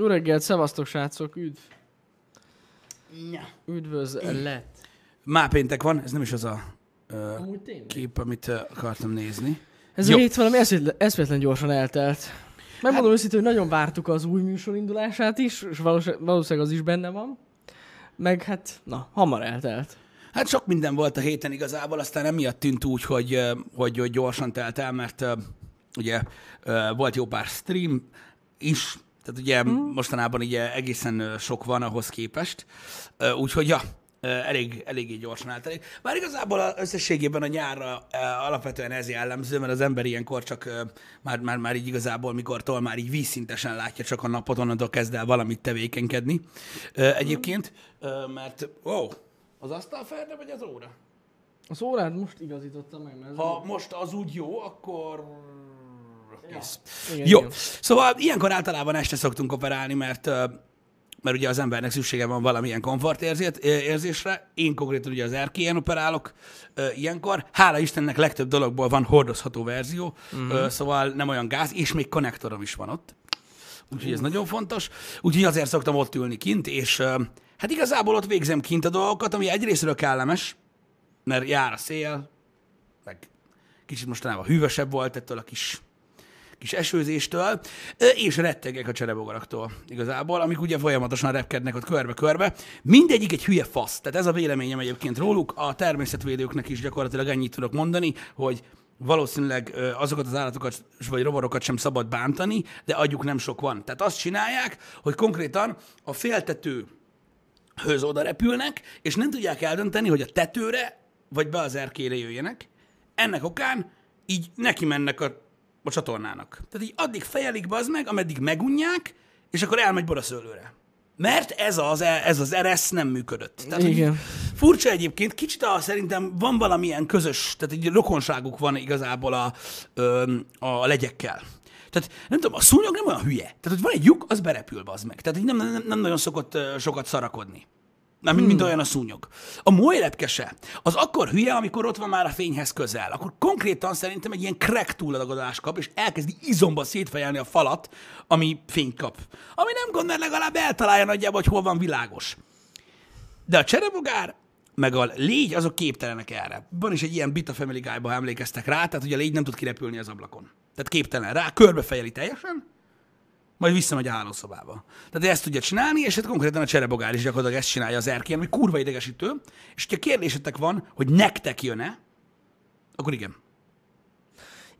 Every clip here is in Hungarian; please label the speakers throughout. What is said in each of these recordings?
Speaker 1: Jó reggelt, szevasztok srácok, üdv.
Speaker 2: Ja.
Speaker 1: Üdvözlet.
Speaker 2: Már péntek van, ez nem is az a
Speaker 1: tényleg.
Speaker 2: kép, amit ö, akartam nézni.
Speaker 1: Ez
Speaker 2: Jó.
Speaker 1: a hét valami eszméletlen, eszméletlen gyorsan eltelt. Megmondom őszintén, hogy nagyon vártuk az új műsor indulását is, és valószínűleg, az is benne van. Meg hát, na, hamar eltelt.
Speaker 2: Hát sok minden volt a héten igazából, aztán emiatt tűnt úgy, hogy, hogy, hogy gyorsan telt el, mert ugye volt jó pár stream is, tehát ugye mm. mostanában ugye egészen sok van ahhoz képest, úgyhogy ja, elég, eléggé gyorsan eltelik. Bár igazából a- összességében a nyárra alapvetően ez jellemző, mert az ember ilyenkor csak már, már, már így igazából, mikor már így vízszintesen látja csak a napot, onnantól kezd el valamit tevékenykedni. Egyébként, mert wow, az asztal ferde vagy az óra?
Speaker 1: Az órát most igazítottam meg, mert
Speaker 2: Ha most az úgy jó, akkor...
Speaker 1: Igen,
Speaker 2: Jó,
Speaker 1: igen.
Speaker 2: szóval ilyenkor általában este szoktunk operálni, mert mert ugye az embernek szüksége van valamilyen komfortérzésre. Én konkrétan ugye az erkélyen operálok ö, ilyenkor. Hála Istennek legtöbb dologból van hordozható verzió, ö, szóval nem olyan gáz, és még konnektorom is van ott. Úgyhogy ez nagyon fontos. Úgyhogy azért szoktam ott ülni kint, és ö, hát igazából ott végzem kint a dolgokat, ami egyrésztről kellemes, mert jár a szél, meg kicsit mostanában hűvösebb volt ettől a kis, kis esőzéstől, és rettegek a cserebogaraktól igazából, amik ugye folyamatosan repkednek ott körbe-körbe. Mindegyik egy hülye fasz. Tehát ez a véleményem egyébként róluk. A természetvédőknek is gyakorlatilag ennyit tudok mondani, hogy valószínűleg azokat az állatokat vagy rovarokat sem szabad bántani, de agyuk nem sok van. Tehát azt csinálják, hogy konkrétan a féltető höz oda repülnek, és nem tudják eldönteni, hogy a tetőre, vagy be az erkére jöjjenek. Ennek okán így neki mennek a, a csatornának. Tehát így addig fejelik az meg, ameddig megunják, és akkor elmegy boraszőlőre. Mert ez az, ez az eresz nem működött. Tehát,
Speaker 1: Igen.
Speaker 2: Furcsa egyébként, kicsit a, szerintem van valamilyen közös, tehát egy rokonságuk van igazából a, a legyekkel. Tehát nem tudom, a szúnyog nem olyan hülye. Tehát, hogy van egy lyuk, az berepül az meg. Tehát így nem, nem, nem nagyon szokott sokat szarakodni. Nem, mint, mint olyan a szúnyog. A molylepkese, az akkor hülye, amikor ott van már a fényhez közel. Akkor konkrétan szerintem egy ilyen crack túladagodást kap, és elkezdi izomba szétfejelni a falat, ami fényt kap. Ami nem gond, mert legalább eltalálja nagyjából, hogy hol van világos. De a cserebogár, meg a légy, azok képtelenek erre. Van is egy ilyen bit a Family ha emlékeztek rá, tehát hogy a légy nem tud kirepülni az ablakon. Tehát képtelen rá, körbefejeli teljesen, majd visszamegy a hálószobába. Tehát ezt tudja csinálni, és hát konkrétan a cserebogár is gyakorlatilag ezt csinálja az erkén, ami kurva idegesítő, és ha kérdésetek van, hogy nektek jön-e, akkor igen.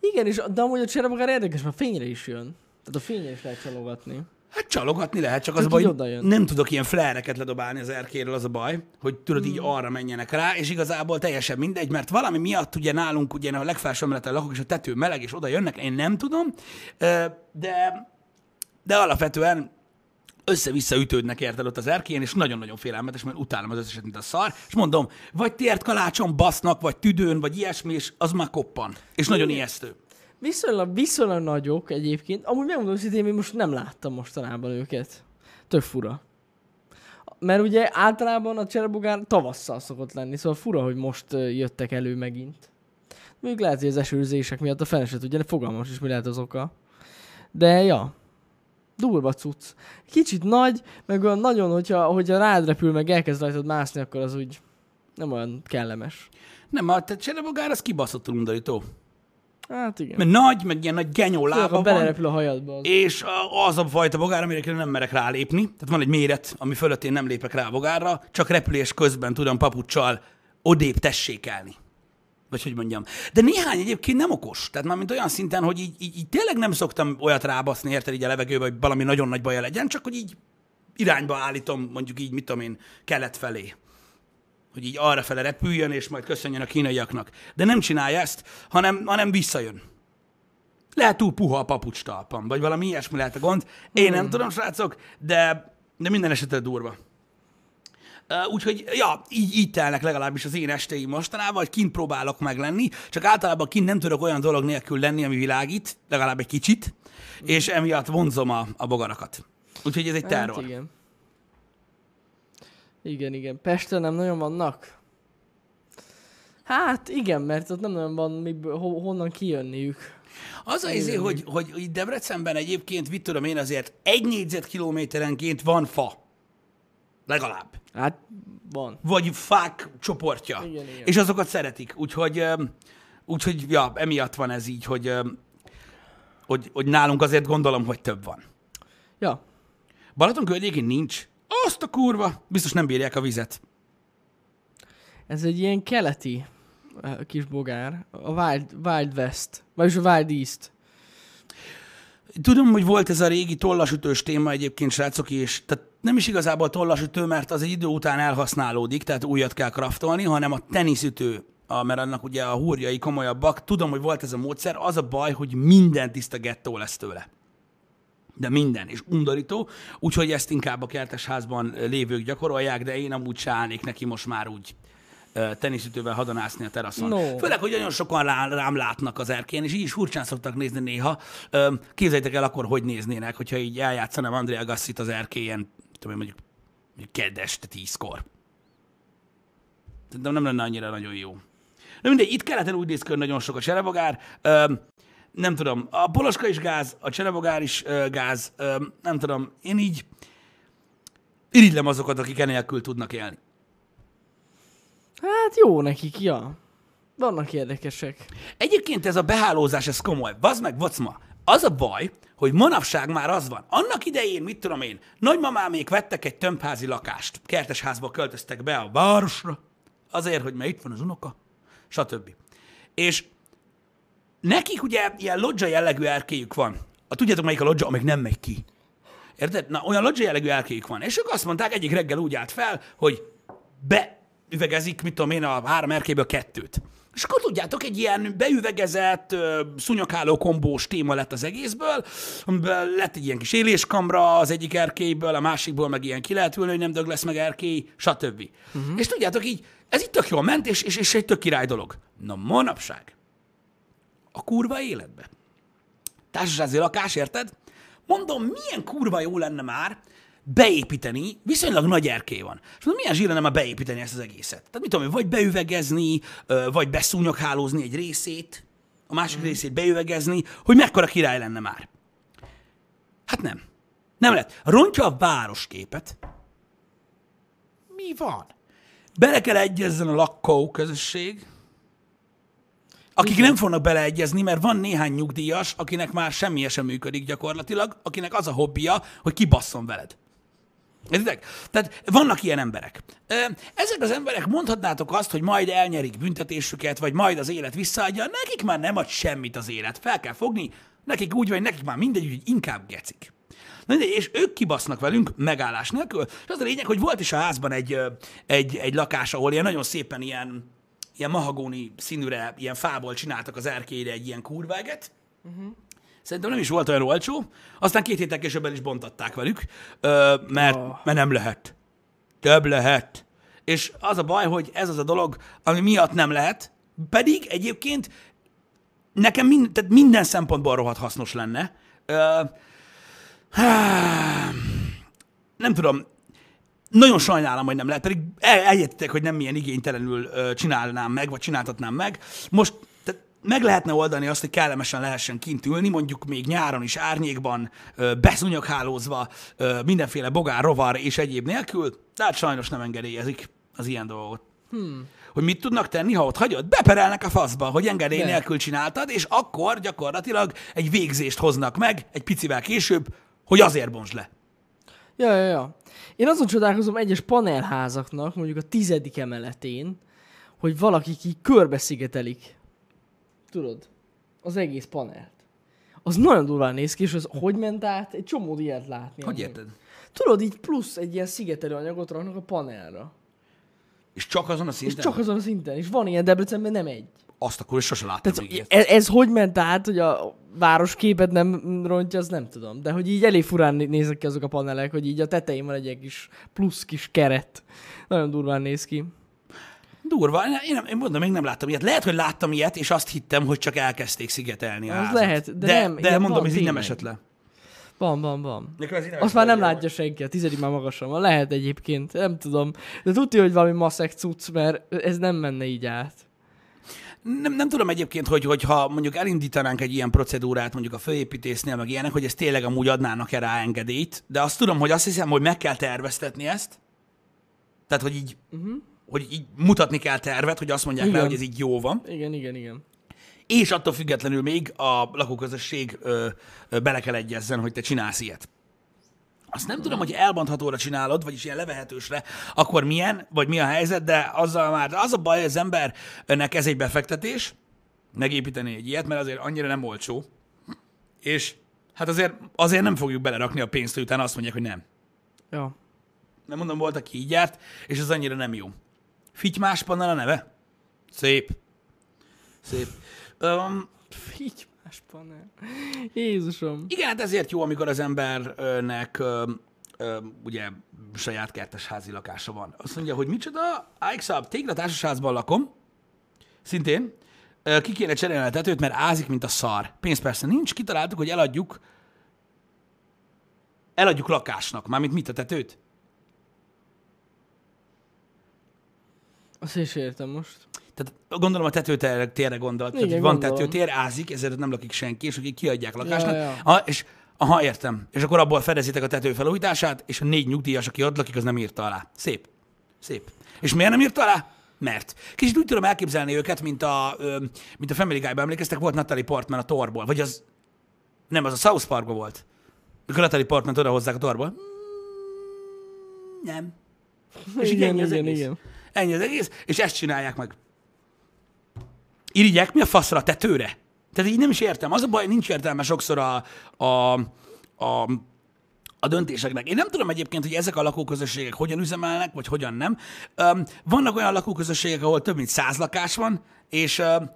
Speaker 1: Igen, és de amúgy a cserebogár érdekes, mert fényre is jön. Tehát a fényre is lehet csalogatni.
Speaker 2: Hát csalogatni lehet, csak az a baj, nem tudok ilyen fláreket ledobálni az erkéről, az a baj, hogy tudod,
Speaker 1: Hmm.
Speaker 2: így arra menjenek rá, és igazából teljesen mindegy, mert valami miatt ugye nálunk ugye a legfelső emeleten lakok, és a tető meleg, és oda jönnek, én nem tudom, de, de alapvetően össze-vissza ütődnek érted ott az erkélyen, és nagyon-nagyon félelmetes, mert utálom az összeset, mint a szar, és mondom, vagy tért kalácson basznak, vagy tüdőn, vagy ilyesmi, és az már koppan, és nagyon ijesztő.
Speaker 1: Viszonylag, viszonylag nagyok egyébként. Amúgy megmondom őszintén, én most nem láttam mostanában őket. Tök fura. Mert ugye általában a cserebogár tavasszal szokott lenni, szóval fura, hogy most jöttek elő megint. Még lehet, hogy az esőzések miatt a fene se tudja, de fogalmas is, mi lehet az oka. De ja, durva cucc. Kicsit nagy, meg olyan nagyon, hogyha, hogyha rád repül, meg elkezd rajtad mászni, akkor az úgy nem olyan kellemes.
Speaker 2: Nem, a cserebogár az kibaszott undorító.
Speaker 1: Hát igen.
Speaker 2: Mert nagy, meg ilyen nagy genyó lába van,
Speaker 1: a hajadba. Az.
Speaker 2: és az a fajta bogár, amire nem merek rálépni. Tehát van egy méret, ami fölött én nem lépek rá a bogárra, csak repülés közben tudom papucsal odébb tessékelni. Vagy hogy mondjam. De néhány egyébként nem okos. Tehát már mint olyan szinten, hogy így, így, így tényleg nem szoktam olyat rábaszni, érted így a levegőbe, hogy valami nagyon nagy baja legyen, csak hogy így irányba állítom, mondjuk így, mit tudom én, kelet felé. Hogy így arra fele repüljön, és majd köszönjön a kínaiaknak. De nem csinálja ezt, hanem, hanem visszajön. Lehet túl puha a papucs talpam, vagy valami ilyesmi lehet a gond. Én nem tudom, srácok, de, de minden esetre durva. Úgyhogy, ja, így, így telnek legalábbis az én esteim mostanában, hogy kint próbálok meg lenni, csak általában kint nem tudok olyan dolog nélkül lenni, ami világít, legalább egy kicsit, és emiatt vonzom a, a bogarakat. Úgyhogy ez egy terror.
Speaker 1: Hát igen. Igen, igen. Pesten nem nagyon vannak? Hát igen, mert ott nem nagyon van miből, ho- honnan kijönniük.
Speaker 2: Az a izé, hogy, hogy Debrecenben egyébként, mit tudom én, azért egy négyzetkilométerenként van fa. Legalább.
Speaker 1: Hát van.
Speaker 2: Vagy fák csoportja.
Speaker 1: Igen, igen.
Speaker 2: És azokat szeretik. Úgyhogy, úgyhogy ja, emiatt van ez így, hogy, hogy, hogy nálunk azért gondolom, hogy több van.
Speaker 1: Ja.
Speaker 2: Balaton környékén nincs. Azt a kurva! Biztos nem bírják a vizet.
Speaker 1: Ez egy ilyen keleti kis bogár. A Wild, Wild West. Vagyis a Wild East.
Speaker 2: Tudom, hogy volt ez a régi tollasütős téma egyébként, srácok, és tehát nem is igazából tollasütő, mert az egy idő után elhasználódik, tehát újat kell kraftolni, hanem a teniszütő, a, mert annak ugye a húrjai komolyabbak. Tudom, hogy volt ez a módszer, az a baj, hogy minden tiszta gettó lesz tőle. De minden, és undorító, úgyhogy ezt inkább a kertesházban lévők gyakorolják, de én amúgy se állnék neki most már úgy teniszütővel hadonászni a teraszon.
Speaker 1: No.
Speaker 2: Főleg, hogy nagyon sokan rá, rám látnak az erkén, és így is furcsán szoktak nézni néha. Képzeljétek el akkor, hogy néznének, hogyha így eljátszanám Andrea Gassit az erkélyen, tudom én, mondjuk, mondjuk kedd este tízkor. De nem lenne annyira nagyon jó. Na mindegy, itt keleten úgy néz ki, hogy nagyon sok a cserebogár. Nem tudom, a poloska is gáz, a cserebogár is ö, gáz. Nem tudom, én így irigylem azokat, akik enélkül tudnak élni.
Speaker 1: Hát jó nekik, ja. Vannak érdekesek.
Speaker 2: Egyébként ez a behálózás, ez komoly. Bazd meg, vocma. Az a baj, hogy manapság már az van. Annak idején, mit tudom én, nagymamámék vettek egy tömbházi lakást. Kertesházba költöztek be a városra, azért, hogy már itt van az unoka, stb. És nekik ugye ilyen lodzsa jellegű erkélyük van. A, tudjátok, melyik a lodzsa, amelyik nem megy ki. Érted? Na, olyan lodzsa jellegű erkélyük van. És ők azt mondták, egyik reggel úgy állt fel, hogy beüvegezik, mit tudom én, a három erkélyből kettőt. És akkor tudjátok, egy ilyen beüvegezett, szúnyogháló kombós téma lett az egészből, amiből lett egy ilyen kis éléskamra az egyik erkélyből, a másikból meg ilyen ki lehet ülni, hogy nem dög lesz meg erkély, stb. Uh-huh. És tudjátok így, ez itt tök jól ment, és, és, és egy tök király dolog. Na manapság, a kurva életbe. Társasági lakás, érted? Mondom, milyen kurva jó lenne már beépíteni, viszonylag nagy erkély van. És mondom, milyen zsír lenne már beépíteni ezt az egészet. Tehát mit tudom, én, vagy beüvegezni, vagy beszúnyoghálózni egy részét, a másik mm. részét beüvegezni, hogy mekkora király lenne már. Hát nem. Nem lett. Rontja a városképet. Mi van? Bele kell egyezzen a lakó közösség, akik nem fognak beleegyezni, mert van néhány nyugdíjas, akinek már semmi sem működik gyakorlatilag, akinek az a hobbija, hogy kibasszon veled. Értitek? Tehát vannak ilyen emberek. Ezek az emberek mondhatnátok azt, hogy majd elnyerik büntetésüket, vagy majd az élet visszaadja, nekik már nem ad semmit az élet. Fel kell fogni, nekik úgy vagy, nekik már mindegy, hogy inkább gecik. Na mindegy, és ők kibasznak velünk megállás nélkül. És az a lényeg, hogy volt is a házban egy, egy, egy lakás, ahol ilyen nagyon szépen ilyen, ilyen mahagóni színűre, ilyen fából csináltak az erkélyre egy ilyen kurváget. Szerintem nem is volt olyan olcsó. Aztán két héttel később el is bontatták velük, mert,
Speaker 1: Oh.
Speaker 2: mert nem lehet. Több lehet. És az a baj, hogy ez az a dolog, ami miatt nem lehet, pedig egyébként nekem mind, tehát minden szempontból rohadt hasznos lenne. Nem tudom, nagyon sajnálom, hogy nem lehet, pedig el- eljöttek, hogy nem milyen igénytelenül csinálnám meg, vagy csináltatnám meg. Most meg lehetne oldani azt, hogy kellemesen lehessen kint ülni, mondjuk még nyáron is árnyékban, ö, mindenféle bogár, rovar és egyéb nélkül, tehát sajnos nem engedélyezik az ilyen dolgot. Hmm. Hogy mit tudnak tenni, ha ott hagyod? Beperelnek a faszba, hogy engedély
Speaker 1: De.
Speaker 2: nélkül csináltad, és akkor gyakorlatilag egy végzést hoznak meg egy picivel később, hogy azért bontsd le.
Speaker 1: Ja, ja, ja. Én azon csodálkozom egyes panelházaknak, mondjuk a tizedik emeletén, hogy valakik így körbeszigetelik. Tudod? Az egész panelt. Az nagyon durván néz ki, és az hogy ment át? Egy csomó ilyet látni.
Speaker 2: Hogy érted?
Speaker 1: Tudod, így plusz egy ilyen szigetelő anyagot raknak a panelra.
Speaker 2: És csak azon a
Speaker 1: És
Speaker 2: szinten?
Speaker 1: csak azon a szinten. És van ilyen Debrecenben, nem egy.
Speaker 2: Azt akkor is sose láttam
Speaker 1: Tehát
Speaker 2: még
Speaker 1: ez, ez hogy ment át, hogy a városképet nem rontja, az nem tudom. De hogy így elég furán né- néznek ki azok a panelek, hogy így a tetején van egy kis plusz kis keret. Nagyon durván néz ki.
Speaker 2: Durva, én, nem, én mondom, még nem láttam ilyet. Lehet, hogy láttam ilyet, és azt hittem, hogy csak elkezdték szigetelni a
Speaker 1: Az
Speaker 2: házat.
Speaker 1: lehet, de
Speaker 2: de,
Speaker 1: nem,
Speaker 2: de
Speaker 1: ilyen
Speaker 2: mondom,
Speaker 1: van
Speaker 2: ez így nem
Speaker 1: tényleg.
Speaker 2: esett le.
Speaker 1: Van, van, van.
Speaker 2: Nekem ez így nem
Speaker 1: Azt már
Speaker 2: esett
Speaker 1: nem
Speaker 2: le,
Speaker 1: látja senki, a tizedik már magasan van. Lehet egyébként, nem tudom. De tudja, hogy valami maszek cucc, mert ez nem menne így át.
Speaker 2: nem, nem tudom egyébként, hogy, hogyha mondjuk elindítanánk egy ilyen procedúrát mondjuk a főépítésznél, meg ilyenek, hogy ezt tényleg amúgy adnának-e rá engedélyt, de azt tudom, hogy azt hiszem, hogy meg kell terveztetni ezt. Tehát, hogy így, uh-huh. Hogy így mutatni kell tervet, hogy azt mondják
Speaker 1: Igen.
Speaker 2: le, hogy ez így jó van.
Speaker 1: Igen, igen, igen.
Speaker 2: És attól függetlenül még a lakóközösség ö, ö, bele kell egyezzen, hogy te csinálsz ilyet. Azt nem tudom, hogy elbonthatóra csinálod, vagyis ilyen levehetősre, akkor milyen, vagy mi a helyzet, de azzal már, az a baj, hogy az embernek ez egy befektetés, megépíteni egy ilyet, mert azért annyira nem olcsó. És hát azért, azért nem fogjuk belerakni a pénzt, hogy utána azt mondják, hogy nem.
Speaker 1: Ja.
Speaker 2: Nem mondom, volt, aki így járt, és az annyira nem jó. Fitymás panel a neve? Szép. Szép. Um,
Speaker 1: Így más panel. Jézusom.
Speaker 2: Igen, hát ezért jó, amikor az embernek ö, ö, ugye saját kertes házi lakása van. Azt mondja, hogy micsoda, Ixab, tégla társasházban lakom, szintén, ki kéne cserélni a tetőt, mert ázik, mint a szar. Pénz persze nincs, kitaláltuk, hogy eladjuk, eladjuk lakásnak, mármint mit a tetőt?
Speaker 1: Azt is értem most.
Speaker 2: Tehát gondolom a tetőtérre gondolt,
Speaker 1: Igen,
Speaker 2: hogy van
Speaker 1: gondolom.
Speaker 2: tetőtér, ázik, ezért nem lakik senki, és hogy kiadják lakásnak.
Speaker 1: Ja, ja.
Speaker 2: Ha, és aha, értem. És akkor abból fedezitek a tető felújítását, és a négy nyugdíjas, aki ott lakik, az nem írta alá. Szép. Szép. És miért nem írta alá? Mert. Kicsit úgy tudom elképzelni őket, mint a, mint a Family Guy-ban emlékeztek, volt Natalie Portman a torból. Vagy az, nem, az a South Parkban volt. Mikor Natalie Portman odahozzák a torból. Hmm, Nem. És
Speaker 1: igen, igen,
Speaker 2: egész.
Speaker 1: igen.
Speaker 2: Ennyi az egész, és ezt csinálják meg. Irigyek mi a faszra a tetőre? Tehát így nem is értem. Az a baj, nincs értelme sokszor a, a, a, a döntéseknek. Én nem tudom egyébként, hogy ezek a lakóközösségek hogyan üzemelnek, vagy hogyan nem. Öm, vannak olyan lakóközösségek, ahol több mint száz lakás van, és öm,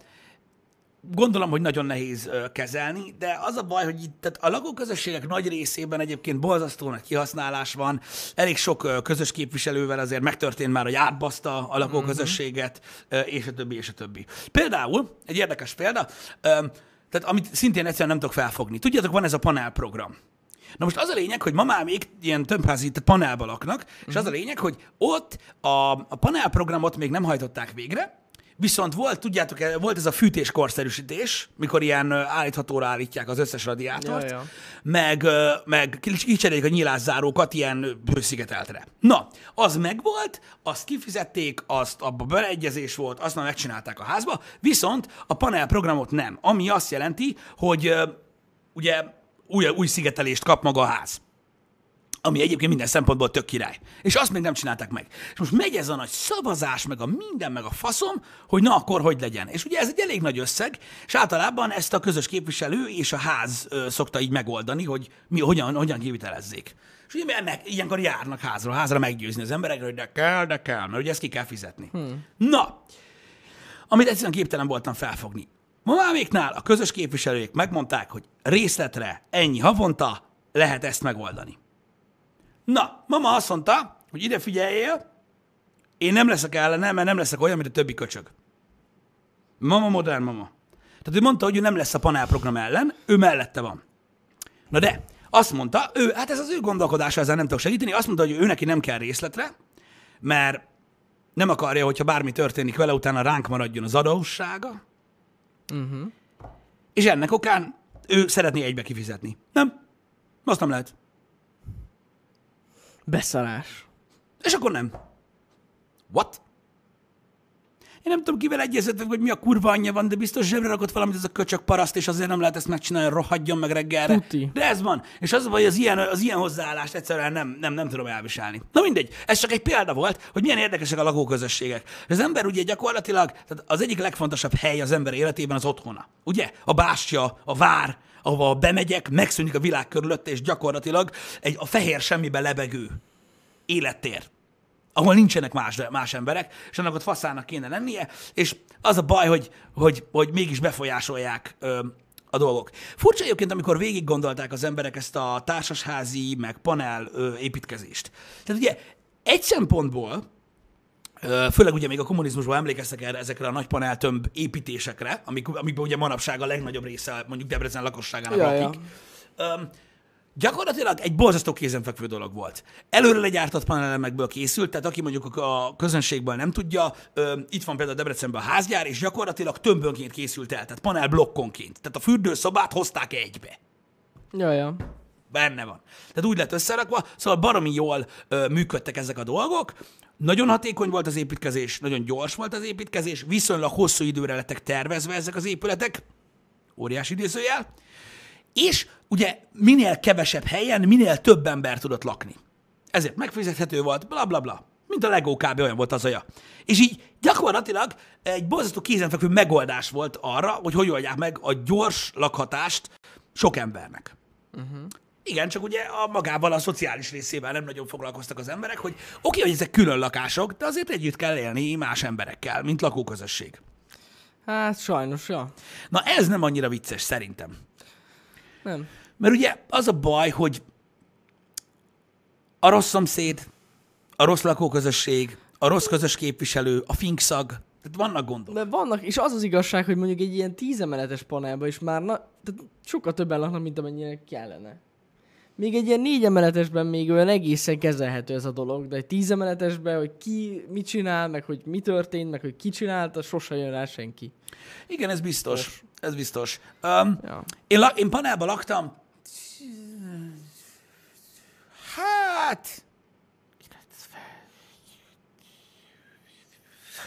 Speaker 2: gondolom, hogy nagyon nehéz kezelni, de az a baj, hogy itt, tehát a lakóközösségek nagy részében egyébként borzasztó nagy kihasználás van, elég sok közös képviselővel azért megtörtént már, hogy átbaszta a lakóközösséget, ö, és a többi, és a többi. Például, egy érdekes példa, tehát amit szintén egyszerűen nem tudok felfogni. Tudjátok, van ez a panelprogram. Na most az a lényeg, hogy ma már még ilyen többházi tehát panelba laknak, és az a lényeg, hogy ott a, a panelprogramot még nem hajtották végre, viszont volt, tudjátok, eh, volt ez a fűtéskorszerűsítés, mikor ilyen ö, állíthatóra állítják az összes radiátort,
Speaker 1: Ja, ja.
Speaker 2: meg, ö, meg kicserélik a nyilászárókat ilyen ö, hőszigeteltre. Na, az megvolt, azt kifizették, azt abba beleegyezés volt, azt már megcsinálták a házba, viszont a panelprogramot nem, ami azt jelenti, hogy ugye új, új szigetelést kap maga a ház. Ami egyébként minden szempontból tök király. És azt még nem csinálták meg. És most megy ez a nagy szavazás, meg a minden, meg a faszom, hogy na akkor hogy legyen. És ugye ez egy elég nagy összeg, és általában ezt a közös képviselő és a ház ö, szokta így megoldani, hogy mi hogyan, hogyan kivitelezzék. És ugye ennek, ilyenkor járnak házról, házra meggyőzni az emberekről, hogy de kell, de kell, mert ugye ezt ki kell fizetni. Hmm. Na, amit egyszerűen képtelen voltam felfogni. Mamáméknál a közös képviselők megmondták, hogy részletre ennyi havonta lehet ezt megoldani. Na, mama azt mondta, hogy ide figyeljél, én nem leszek ellene, mert nem leszek olyan, mint a többi köcsög. Mama modern mama. Tehát ő mondta, hogy ő nem lesz a panelprogram ellen, ő mellette van. Na de, azt mondta, ő, hát ez az ő gondolkodása, ezzel nem tudok segíteni, azt mondta, hogy ő neki nem kell részletre, mert nem akarja, hogyha bármi történik vele, utána ránk maradjon az adóssága,
Speaker 1: Uh-huh.
Speaker 2: és ennek okán ő szeretné egybe kifizetni. Nem? Azt nem lehet.
Speaker 1: Beszarás.
Speaker 2: És akkor nem. What? Én nem tudom, kivel egyeztetek, hogy mi a kurva anyja van, de biztos zsebre rakott valamit ez a köcsök paraszt, és azért nem lehet ezt megcsinálni, rohadjon meg reggelre.
Speaker 1: Tuti.
Speaker 2: De ez van. És az a baj, az ilyen, az ilyen hozzáállást egyszerűen nem, nem, nem tudom elviselni. Na mindegy, ez csak egy példa volt, hogy milyen érdekesek a lakóközösségek. Az ember ugye gyakorlatilag, tehát az egyik legfontosabb hely az ember életében az otthona. Ugye? A bástya, a vár, ahova bemegyek, megszűnik a világ körülötte, és gyakorlatilag egy a fehér semmibe lebegő élettér ahol nincsenek más, más emberek, és annak ott faszának kéne lennie, és az a baj, hogy, hogy, hogy mégis befolyásolják ö, a dolgok. Furcsa egyébként, amikor végig gondolták az emberek ezt a társasházi, meg panel ö, építkezést. Tehát ugye egy szempontból, főleg ugye még a kommunizmusban emlékeztek erre, ezekre a nagy paneltömb építésekre, amik, amikben ugye manapság a legnagyobb része mondjuk Debrecen lakosságának
Speaker 1: Ja, ja.
Speaker 2: lakik. Öm, gyakorlatilag egy borzasztó kézenfekvő dolog volt. Előre legyártott panelemekből készült, tehát aki mondjuk a közönségből nem tudja, ö, itt van például Debrecenben a házgyár, és gyakorlatilag tömbönként készült el, tehát panel blokkonként. Tehát a fürdőszobát hozták egybe.
Speaker 1: Ja, ja.
Speaker 2: Benne van. Tehát úgy lett összerakva, szóval baromi jól ö, működtek ezek a dolgok. Nagyon hatékony volt az építkezés, nagyon gyors volt az építkezés, viszonylag hosszú időre lettek tervezve ezek az épületek, óriási idézőjel, és ugye minél kevesebb helyen, minél több ember tudott lakni. Ezért megfizethető volt, bla bla bla. Mint a Lego kb. olyan volt az aja. És így gyakorlatilag egy borzasztó kézenfekvő megoldás volt arra, hogy hogy oldják meg a gyors lakhatást sok embernek. Igen, csak ugye a magával a szociális részével nem nagyon foglalkoztak az emberek, hogy oké, okay, hogy ezek külön lakások, de azért együtt kell élni más emberekkel, mint lakóközösség.
Speaker 1: Hát sajnos, ja.
Speaker 2: Na ez nem annyira vicces szerintem.
Speaker 1: Nem.
Speaker 2: Mert ugye az a baj, hogy a rossz szomszéd, a rossz lakóközösség, a rossz közös képviselő, a finkszag, tehát vannak gondok.
Speaker 1: De vannak, és az az igazság, hogy mondjuk egy ilyen tízemeletes panelban is már na, tehát sokkal többen laknak, mint amennyire kellene. Még egy ilyen négy emeletesben még olyan egészen kezelhető ez a dolog, de egy tízemeletesben, hogy ki mit csinál, meg hogy mi történt, meg hogy ki csinálta, sose jön rá senki.
Speaker 2: Igen, ez biztos. Ez biztos. Um,
Speaker 1: Ja.
Speaker 2: én, la- én panelban laktam, hát...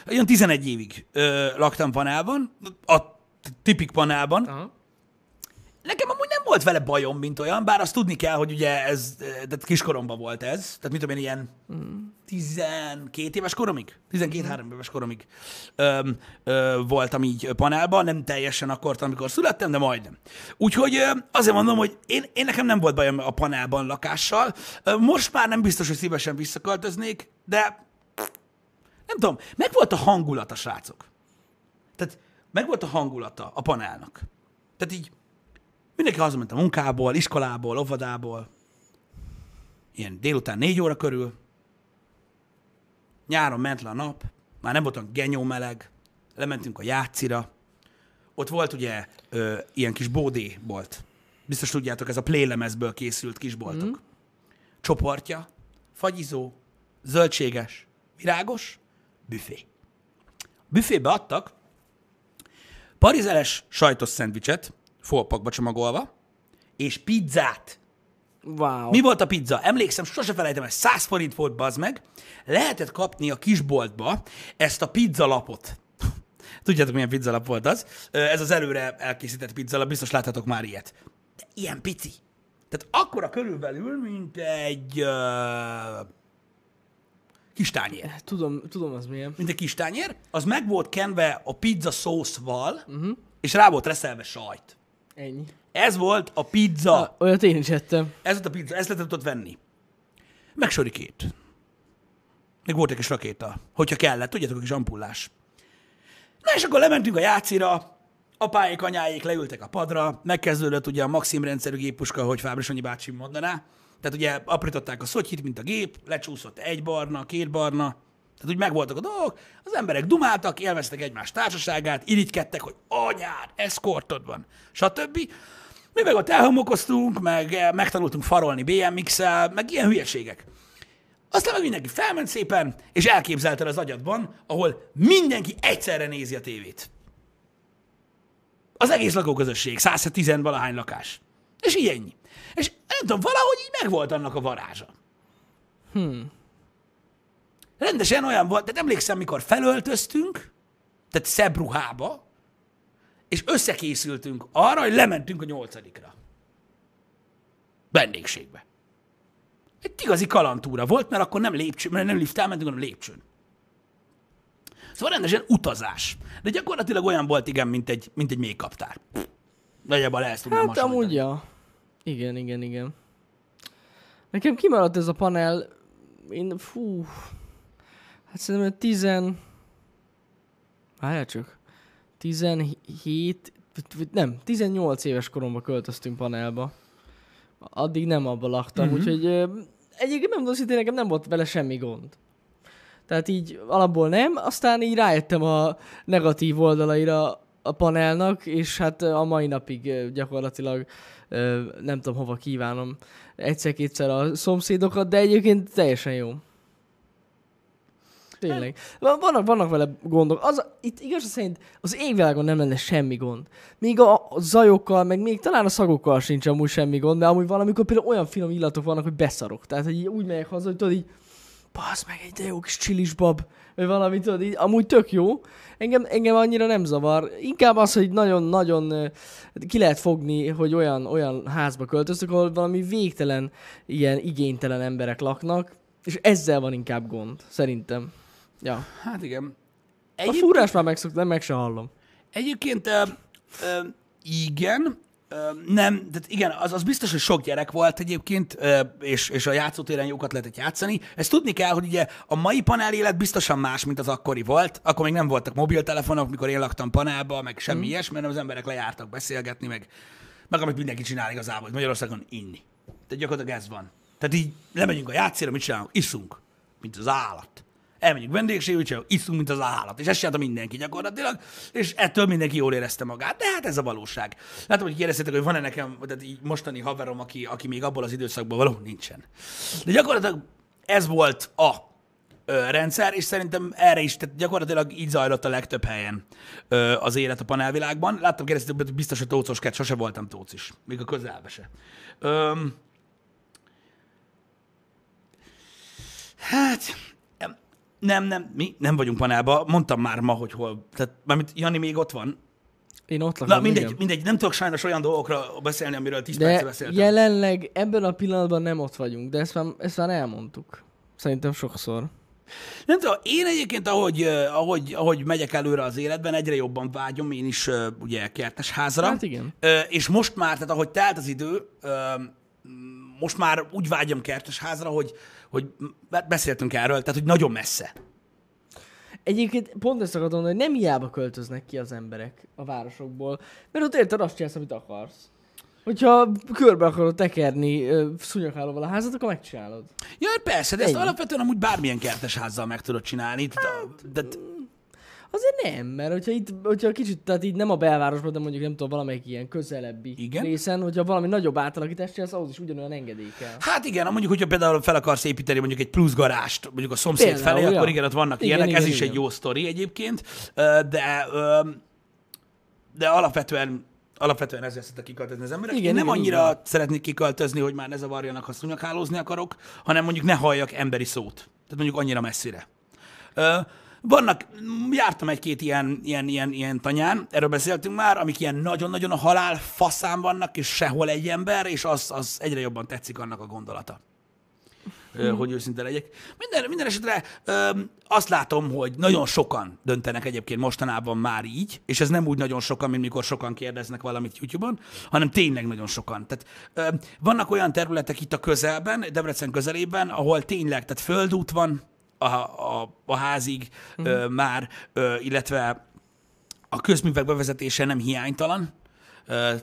Speaker 2: Olyan 11 évig ö, laktam panelban, a tipik panelban.
Speaker 1: Aha.
Speaker 2: Nekem amúgy nem volt vele bajom, mint olyan, bár azt tudni kell, hogy ugye ez, eh, tehát kiskoromban volt ez, tehát mit tudom én, ilyen 12 éves koromig, 12-3 éves koromig ö, ö, voltam így panelban, nem teljesen akkor, amikor születtem, de majdnem. Úgyhogy ö, azért mondom, hogy én, én nekem nem volt bajom a panelban lakással, Ö, most már nem biztos, hogy szívesen visszaköltöznék, de nem tudom, meg volt a hangulata, srácok. Tehát meg volt a hangulata a panelnak. Tehát így mindenki hazament a munkából, iskolából, óvodából, ilyen délután négy óra körül, nyáron ment le a nap, már nem volt olyan genyó meleg, lementünk a játszira, ott volt ugye ö, ilyen kis bódé bolt. Biztos tudjátok, ez a plélemezből készült kisboltok. Mm. Csoportja, fagyizó, zöldséges, virágos, büfé. A büfébe adtak. Parizeles sajtos szendvicset, folpakba csomagolva, és pizzát.
Speaker 1: Wow.
Speaker 2: Mi volt a pizza? Emlékszem, sose felejtem, ez 100 forint volt, bazd meg. Lehetett kapni a kisboltba ezt a pizzalapot. Tudjátok, milyen pizzalap volt az? Ez az előre elkészített pizzalap, biztos láthatok már ilyet. De ilyen pici. Tehát akkora körülbelül, mint egy uh, kis tányér.
Speaker 1: Tudom, tudom az milyen.
Speaker 2: Mint egy kis tányér, az meg volt kenve a pizza szószval, uh-huh. és rá volt reszelve sajt.
Speaker 1: Ennyi.
Speaker 2: Ez volt a pizza.
Speaker 1: Ah, olyat én is ettem.
Speaker 2: Ez volt a pizza, ezt lehetett ott venni. Meg sorikét. Még volt egy kis rakéta, hogyha kellett, tudjátok, a kis ampullás. Na és akkor lementünk a játszira, apáik, anyáik leültek a padra, megkezdődött ugye a Maxim rendszerű géppuska, hogy Fábrisonyi bácsi mondaná. Tehát ugye aprították a szotyit, mint a gép, lecsúszott egy barna, két barna, tehát úgy megvoltak a dolgok, az emberek dumáltak, élveztek egymás társaságát, irigykedtek, hogy anyád, eszkortod van, stb. Mi meg ott elhomokoztunk, meg eh, megtanultunk farolni BMX-el, meg ilyen hülyeségek. Aztán meg mindenki felment szépen, és elképzelte el az agyadban, ahol mindenki egyszerre nézi a tévét. Az egész lakóközösség, 110 valahány lakás. És így ennyi. És nem tudom, valahogy így megvolt annak a varázsa.
Speaker 1: Hmm.
Speaker 2: Rendesen olyan volt, tehát emlékszem, mikor felöltöztünk, tehát szebb ruhába, és összekészültünk arra, hogy lementünk a nyolcadikra. Vendégségbe. Egy igazi kalantúra volt, mert akkor nem lépcsőn, mert nem lifttel mentünk, hanem lépcsőn. Szóval rendesen utazás. De gyakorlatilag olyan volt, igen, mint egy, mint egy mélykaptár. Nagyjából ezt tudnám
Speaker 1: Hát amúgy, ja. Igen, igen, igen. Nekem kimaradt ez a panel, én, fú, hát szerintem olyan tizen, várjál csak, 17, vagy nem, 18 éves koromban költöztünk panelba. Addig nem abba laktam, uh-huh. úgyhogy egyébként nem tudom, hogy nekem nem volt vele semmi gond. Tehát így alapból nem, aztán így rájöttem a negatív oldalaira a panelnak, és hát a mai napig gyakorlatilag nem tudom hova kívánom egyszer-kétszer a szomszédokat, de egyébként teljesen jó. Tényleg. Van- Vannak, vannak vele gondok. Az, itt igaz szerint az égvilágon nem lenne semmi gond. Még a, zajokkal, meg még talán a szagokkal sincs amúgy semmi gond, de amúgy valamikor például olyan finom illatok vannak, hogy beszarok. Tehát, hogy úgy megyek haza, hogy tudod így, basz meg egy de jó kis csilisbab, vagy valami, tudod, így, amúgy tök jó. Engem, engem annyira nem zavar. Inkább az, hogy nagyon-nagyon ö, ki lehet fogni, hogy olyan, olyan házba költöztök, ahol valami végtelen, ilyen igénytelen emberek laknak, és ezzel van inkább gond, szerintem. Ja.
Speaker 2: Hát igen.
Speaker 1: A
Speaker 2: Egyéb,
Speaker 1: fúrás már megszoktam, meg se hallom.
Speaker 2: egyébként ö, ö, igen, ö, nem, tehát igen, az, az biztos, hogy sok gyerek volt egyébként, ö, és, és a játszótéren jókat lehetett játszani. Ezt tudni kell, hogy ugye a mai panel élet biztosan más, mint az akkori volt. Akkor még nem voltak mobiltelefonok, mikor én laktam panelba, meg semmi mm. ilyesmi, mert az emberek lejártak beszélgetni, meg, meg amit mindenki csinál igazából, hogy Magyarországon inni. Tehát gyakorlatilag ez van. Tehát így lemegyünk a játszére, mit csinálunk? Iszunk, mint az állat. Elmegyünk vendégségbe, csinálunk, iszunk, mint az állat. És ezt csinálta mindenki gyakorlatilag, és ettől mindenki jól érezte magát. De hát ez a valóság. Látom, hogy kérdeztétek, hogy van-e nekem tehát így mostani haverom, aki, aki még abból az időszakból való, nincsen. De gyakorlatilag ez volt a ö, rendszer, és szerintem erre is, tehát gyakorlatilag így zajlott a legtöbb helyen ö, az élet a panelvilágban. Láttam kérdeztétek, hogy biztos, hogy tócos kert, sose voltam tócis, még a közelbe se. Öm, Hát, nem, nem, mi nem vagyunk panelba. Mondtam már ma, hogy hol. Tehát, mármint Jani még ott van.
Speaker 1: Én ott lakom,
Speaker 2: Na, mindegy,
Speaker 1: igen.
Speaker 2: mindegy, nem tudok sajnos olyan dolgokra beszélni, amiről 10 percre
Speaker 1: De
Speaker 2: beszéltem.
Speaker 1: jelenleg ebben a pillanatban nem ott vagyunk, de ezt már, ezt már elmondtuk. Szerintem sokszor.
Speaker 2: Nem tudom, én egyébként, ahogy, ahogy, ahogy megyek előre az életben, egyre jobban vágyom én is ugye kertes házra.
Speaker 1: Hát igen.
Speaker 2: És most már, tehát ahogy telt az idő, most már úgy vágyom kertes házra, hogy, hogy beszéltünk erről, tehát hogy nagyon messze.
Speaker 1: Egyébként pont ezt akartam mondani, hogy nem hiába költöznek ki az emberek a városokból, mert ott érted, azt csinálsz, amit akarsz. Hogyha körbe akarod tekerni ö, szúnyoghálóval a házat, akkor megcsinálod.
Speaker 2: Ja, persze, de ezt
Speaker 1: Ennyi.
Speaker 2: alapvetően amúgy bármilyen kertes házzal meg tudod csinálni.
Speaker 1: Hát,
Speaker 2: de,
Speaker 1: Azért nem, mert hogyha itt, hogyha kicsit, tehát így nem a belvárosban, de mondjuk nem tudom, valamelyik ilyen közelebbi
Speaker 2: Igen.
Speaker 1: részen, hogyha valami nagyobb átalakítást csinálsz, ahhoz is ugyanolyan engedély kell.
Speaker 2: hát igen, mondjuk, hogyha például fel akarsz építeni mondjuk egy plusz garást, mondjuk a szomszéd
Speaker 1: Például,
Speaker 2: felé,
Speaker 1: ja.
Speaker 2: akkor igen, ott vannak
Speaker 1: Igen,
Speaker 2: ilyenek, ez
Speaker 1: igen,
Speaker 2: is
Speaker 1: igen.
Speaker 2: egy jó sztori egyébként, de, de alapvetően alapvetően ezzel szeretek kiköltözni az emberek.
Speaker 1: Igen,
Speaker 2: Én nem
Speaker 1: igen,
Speaker 2: annyira
Speaker 1: van.
Speaker 2: szeretnék kiköltözni, hogy már ne zavarjanak, ha szunyaghálózni akarok, hanem mondjuk ne halljak emberi szót. Tehát mondjuk annyira messzire. Vannak, jártam egy-két ilyen, ilyen, ilyen, ilyen tanyán, erről beszéltünk már, amik ilyen nagyon-nagyon a halál faszán vannak, és sehol egy ember, és az, az egyre jobban tetszik annak a gondolata. Ö, hogy őszinte legyek. Minden, minden esetre ö, azt látom, hogy nagyon sokan döntenek egyébként mostanában már így, és ez nem úgy nagyon sokan, mint mikor sokan kérdeznek valamit YouTube-on, hanem tényleg nagyon sokan. Tehát ö, vannak olyan területek itt a közelben, Debrecen közelében, ahol tényleg, tehát földút van a, a, a házig ö, már, ö, illetve a közművek bevezetése nem hiánytalan, ö,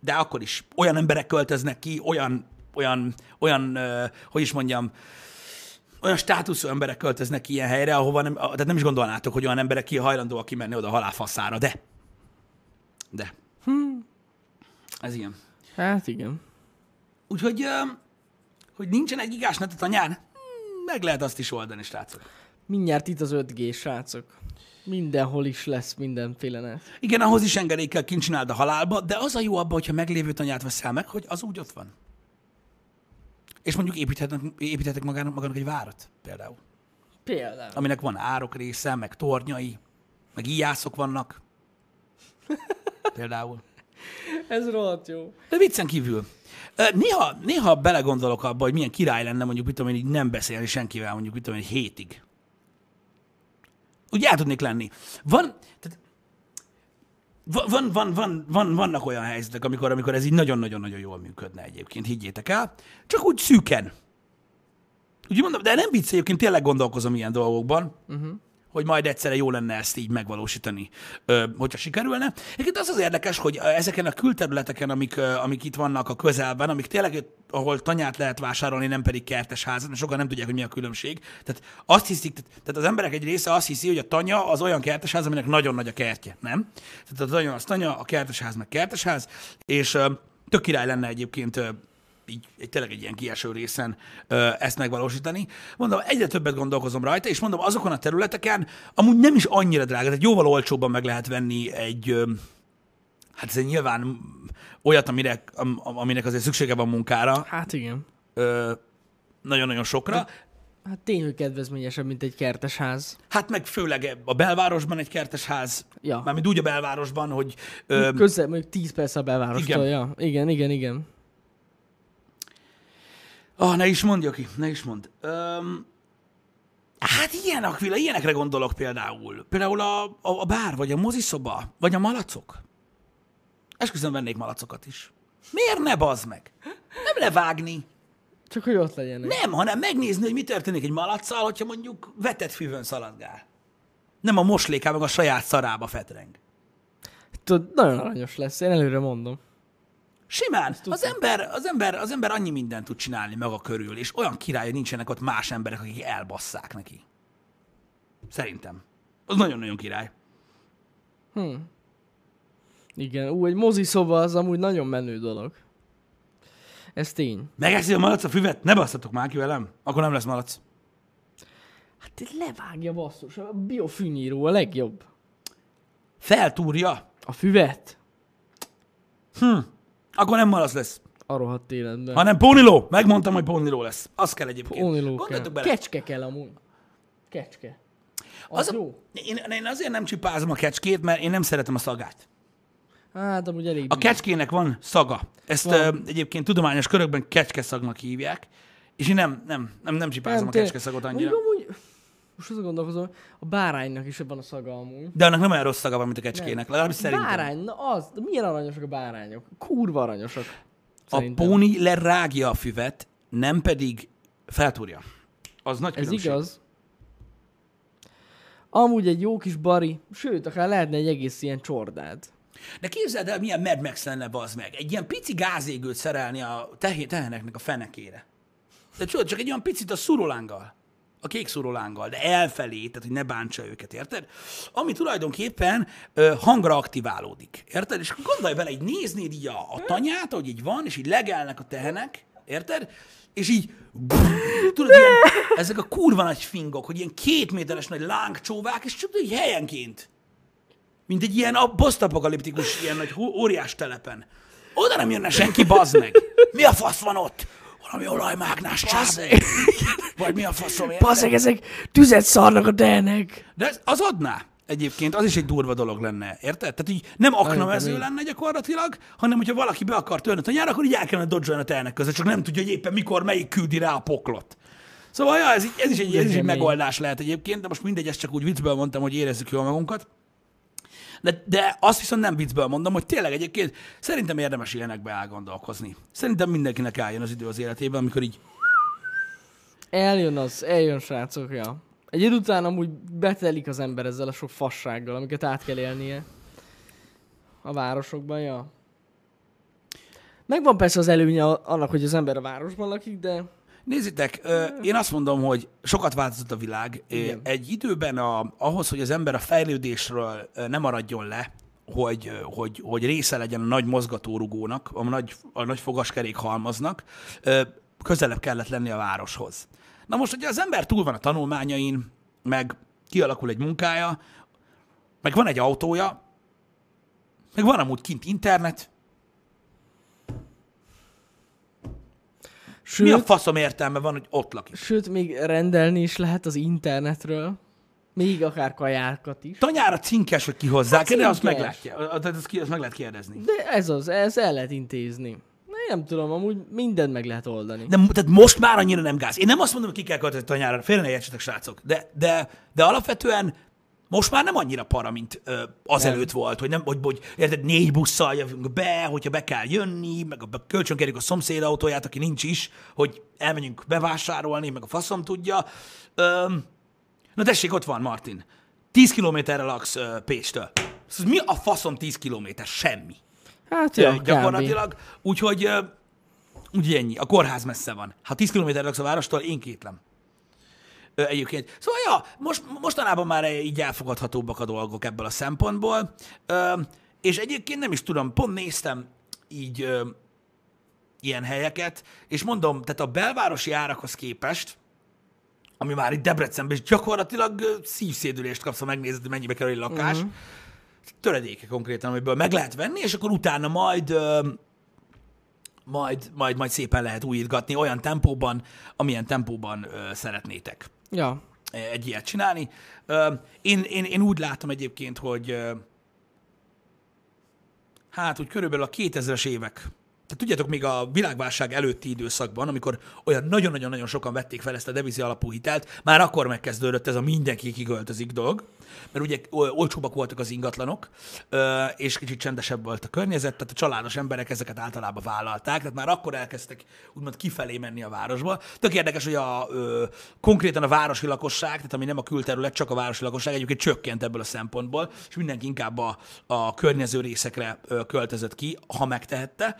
Speaker 2: de akkor is olyan emberek költöznek ki, olyan, olyan, olyan ö, hogy is mondjam, olyan státuszú emberek költöznek ki ilyen helyre, ahova nem, tehát nem is gondolnátok, hogy olyan emberek ki hajlandóak kimenni oda halálfaszára, de. De. Ez ilyen.
Speaker 1: Hát igen.
Speaker 2: Úgyhogy, hogy nincsen egy gigás net a hmm, meg lehet azt is oldani, srácok.
Speaker 1: Mindjárt itt az 5G, srácok. Mindenhol is lesz mindenféle net.
Speaker 2: Igen, ahhoz is engedély kell kint csináld a halálba, de az a jó abban, hogyha meglévő tanyát veszel meg, hogy az úgy ott van. És mondjuk építhetnek, építhetek magának, magának egy várat például,
Speaker 1: Például.
Speaker 2: aminek van árok része, meg tornyai, meg íjászok vannak. Például.
Speaker 1: Ez rohadt jó.
Speaker 2: De viccen kívül. Néha, néha belegondolok abba, hogy milyen király lenne mondjuk, mit tudom én, így nem beszélni senkivel mondjuk, mit tudom én, hétig. Úgy el tudnék lenni. Van, tehát, va- van, van, van, van, vannak olyan helyzetek, amikor, amikor ez így nagyon-nagyon-nagyon jól működne egyébként, higgyétek el. Csak úgy szűken. Úgy mondom, de nem vicc, egyébként tényleg gondolkozom ilyen dolgokban, uh-huh. Hogy majd egyszerre jó lenne ezt így megvalósítani, hogyha sikerülne. Egyébként az az érdekes, hogy ezeken a külterületeken, amik, amik itt vannak a közelben, amik tényleg, ahol tanyát lehet vásárolni, nem pedig kertes házat, mert sokan nem tudják, hogy mi a különbség. Tehát azt hiszik, tehát az emberek egy része azt hiszi, hogy a tanya az olyan kertesház, aminek nagyon nagy a kertje, nem? Tehát a tanya az tanya, a kertesház meg kertesház, és ö, tök király lenne egyébként így egy, tényleg egy ilyen kieső részen ö, ezt megvalósítani. Mondom, egyre többet gondolkozom rajta, és mondom, azokon a területeken amúgy nem is annyira drága, tehát jóval olcsóbban meg lehet venni egy, ö, hát ez egy nyilván olyat, amire, am, aminek azért szüksége van munkára,
Speaker 1: Hát igen.
Speaker 2: ö, nagyon-nagyon sokra.
Speaker 1: Hát tény, hogy kedvezményesebb, mint egy kertes ház.
Speaker 2: Hát meg főleg a belvárosban egy kertes ház,
Speaker 1: Ja.
Speaker 2: mármint úgy a belvárosban, hogy ö,
Speaker 1: Közel, mondjuk 10 perc a belvárostól.
Speaker 2: Igen.
Speaker 1: Ja. Igen, igen, igen.
Speaker 2: Ah, ne is mondj, aki, ne is mondd. Öm, hát ilyen, Aquila, ilyenekre gondolok például. Például a, a, a bár, vagy a moziszoba, vagy a malacok. Esküszöm vennék malacokat is. Miért ne bazd meg? Nem levágni.
Speaker 1: Csak hogy ott legyenek.
Speaker 2: Nem, hanem megnézni, hogy mi történik egy malacsal, hogyha mondjuk vetett füvön szaladgál. Nem a mosléká, meg a saját szarába fetreng.
Speaker 1: Tudod, nagyon aranyos lesz, én előre mondom.
Speaker 2: Simán. Az ember, az, ember, az ember annyi mindent tud csinálni maga körül, és olyan király, hogy nincsenek ott más emberek, akik elbasszák neki. Szerintem. Az nagyon-nagyon király.
Speaker 1: Igen, ú, egy mozi szoba az amúgy nagyon menő dolog. Ez tény.
Speaker 2: Megeszi a malac a füvet? Ne basszatok már ki velem. Akkor nem lesz malac.
Speaker 1: Hát levágja basszus, a biofűnyíró a legjobb.
Speaker 2: Feltúrja.
Speaker 1: A füvet?
Speaker 2: Akkor nem malac lesz.
Speaker 1: A rohadt életben.
Speaker 2: Hanem póniló. Megmondtam, hogy póniló lesz. Az kell egyébként.
Speaker 1: Póniló kell.
Speaker 2: Gondoljatok bele.
Speaker 1: Kecske kell amúgy. Kecske. Az,
Speaker 2: Az a,
Speaker 1: jó.
Speaker 2: én, én azért nem csipázom a kecskét, mert én nem szeretem a szagát.
Speaker 1: Hát amúgy elég
Speaker 2: A kecskének van szaga. Ezt
Speaker 1: Van.
Speaker 2: ö, egyébként tudományos körökben kecskeszagnak hívják, és én nem, nem, nem, nem csipázom a
Speaker 1: tényleg.
Speaker 2: kecskeszagot annyira.
Speaker 1: Mondjuk amúgy, most azon gondolkozom, a báránynak is van a szaga amúgy.
Speaker 2: De annak nem olyan rossz szaga van, mint a kecskének, legalábbis szerintem.
Speaker 1: Bárány, na az, de milyen aranyosak a bárányok? Kurva aranyosak.
Speaker 2: A
Speaker 1: Szerintem.
Speaker 2: póni lerágja a füvet, nem pedig feltúrja. Az nagy
Speaker 1: Ez
Speaker 2: különbség.
Speaker 1: igaz. Amúgy egy jó kis bari, sőt, akár lehetne egy egész ilyen csordád.
Speaker 2: De képzeld el, milyen Mad Max lenne az meg. Egy ilyen pici gázégőt szerelni a tehé, teheneknek a fenekére. De tudod, csak egy olyan picit a szurolánggal. A kék szurolánggal, de elfelé, tehát hogy ne bántsa őket, érted? Ami tulajdonképpen ö, hangra aktiválódik, érted? És akkor gondolj bele, így néznéd így a, a tanyát, ahogy így van, és így legelnek a tehenek, érted? És így, tudod, ilyen, ezek a kurva nagy fingok, hogy ilyen két méteres nagy lángcsóvák, és csak így helyenként mint egy ilyen posztapokaliptikus, ilyen nagy óriás telepen. Oda nem jönne senki, bazd meg. Mi a fasz van ott? Valami olajmágnás császé. Vagy mi a faszom, érted?
Speaker 1: Passzeg, ezek tüzet szarnak a tehenek.
Speaker 2: De ez, az adná egyébként, az is egy durva dolog lenne, érted? Tehát így nem aknamező lenne gyakorlatilag, hanem hogyha valaki be akar törni a tanyára, akkor így el kellene dodge a tehenek között, csak nem tudja, hogy éppen mikor melyik küldi rá a poklot. Szóval ja, ez, ez is egy, ez is egy megoldás lehet egyébként, de most mindegy, ezt csak úgy viccből mondtam, hogy érezzük jól magunkat. De, de azt viszont nem viccből mondom, hogy tényleg egyébként szerintem érdemes ilyenekbe elgondolkozni. Szerintem mindenkinek álljon az idő az életében, amikor így
Speaker 1: Eljön az, eljön srácok, ja. Egy idő után amúgy betelik az ember ezzel a sok fassággal, amiket át kell élnie. A városokban, ja. Megvan persze az előnye annak, hogy az ember a városban lakik, de
Speaker 2: Nézzétek, én azt mondom, hogy sokat változott a világ.
Speaker 1: Igen.
Speaker 2: Egy időben a, ahhoz, hogy az ember a fejlődésről ö, ne maradjon le, hogy, hogy, hogy része legyen a nagy mozgatórugónak, a nagy, a nagy fogaskerék halmaznak, közelebb kellett lenni a városhoz. Na most, hogyha az ember túl van a tanulmányain, meg kialakul egy munkája, meg van egy autója, meg van amúgy kint internet,
Speaker 1: sőt,
Speaker 2: mi a faszom értelme van, hogy ott lakik?
Speaker 1: sőt, még rendelni is lehet az internetről. Még akár kajákat is.
Speaker 2: Tanyára cinkes, hogy kihozzák,
Speaker 1: Hát
Speaker 2: de azt meg, lehet, azt, ki, azt meg lehet kérdezni.
Speaker 1: De ez az, ez el lehet intézni. Nem tudom, amúgy mindent meg lehet oldani.
Speaker 2: De tehát most már annyira nem gáz. Én nem azt mondom, hogy ki kell költözni tanyára, félre ne értsetek, srácok, de, de, de alapvetően most már nem annyira para, mint ö, azelőtt volt, hogy, nem, hogy, hogy érted, négy busszal jövünk be, hogyha be kell jönni, meg a, kölcsönkérjük a szomszéd autóját, aki nincs is, hogy elmenjünk bevásárolni, meg a faszom tudja. Öm, na tessék, ott van Martin. 10 kilométerre laksz uh, Pécstől. Ez mi a faszom 10 kilométer? Semmi.
Speaker 1: Hát
Speaker 2: ja, gyakorlatilag. Úgyhogy uh, úgy ennyi. A kórház messze van. Ha 10 kilométerre laksz a várostól, én kétlem. Egyébként. Szóval, ja, most, mostanában már így elfogadhatóbbak a dolgok ebből a szempontból. És egyébként nem is tudom, pont néztem így ilyen helyeket, és mondom, tehát a belvárosi árakhoz képest, ami már itt Debrecenben is gyakorlatilag szívszédülést kapsz, ha megnézed, hogy mennyibe kerül egy lakás. Uh-huh. Töredéke konkrétan, amiből meg lehet venni, és akkor utána majd majd, majd, majd szépen lehet újítgatni olyan tempóban, amilyen tempóban ö, szeretnétek
Speaker 1: Ja.
Speaker 2: egy ilyet csinálni. Én, én, én úgy látom egyébként, hogy hát úgy körülbelül a 2000-es évek, tehát tudjátok, még a világválság előtti időszakban, amikor olyan nagyon-nagyon-nagyon sokan vették fel ezt a devizi alapú hitelt, már akkor megkezdődött ez a mindenki kiköltözik dolog, mert ugye ol- olcsóbbak voltak az ingatlanok, és kicsit csendesebb volt a környezet, tehát a családos emberek ezeket általában vállalták, tehát már akkor elkezdtek úgymond kifelé menni a városba. Tök érdekes, hogy a, konkrétan a városi lakosság, tehát ami nem a külterület, csak a városi lakosság egyébként csökkent ebből a szempontból, és mindenki inkább a, a környező részekre költözött ki, ha megtehette.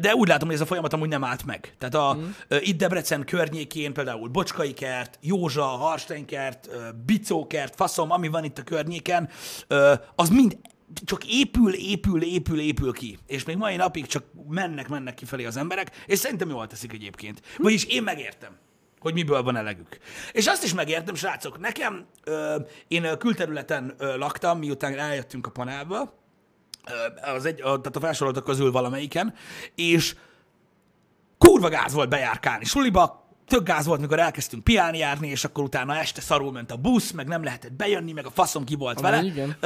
Speaker 2: De úgy látom, hogy ez a folyamat amúgy nem állt meg. Tehát a, mm. itt Debrecen környékén például Bocskai kert, Józsa, Harsteinkert, Bicókert, faszom, ami van itt a környéken, az mind csak épül, épül, épül, épül ki. És még mai napig csak mennek, mennek kifelé az emberek, és szerintem jól teszik egyébként. Vagyis én megértem hogy miből van elegük. És azt is megértem, srácok, nekem, ö, én külterületen ö, laktam, miután eljöttünk a panelba, az egy, a, tehát a felsoroltak közül valamelyiken, és kurva gáz volt bejárkálni suliba, tök gáz volt, mikor elkezdtünk piálni járni, és akkor utána este szarul ment a busz, meg nem lehetett bejönni, meg a faszom ki volt vele.
Speaker 1: igen.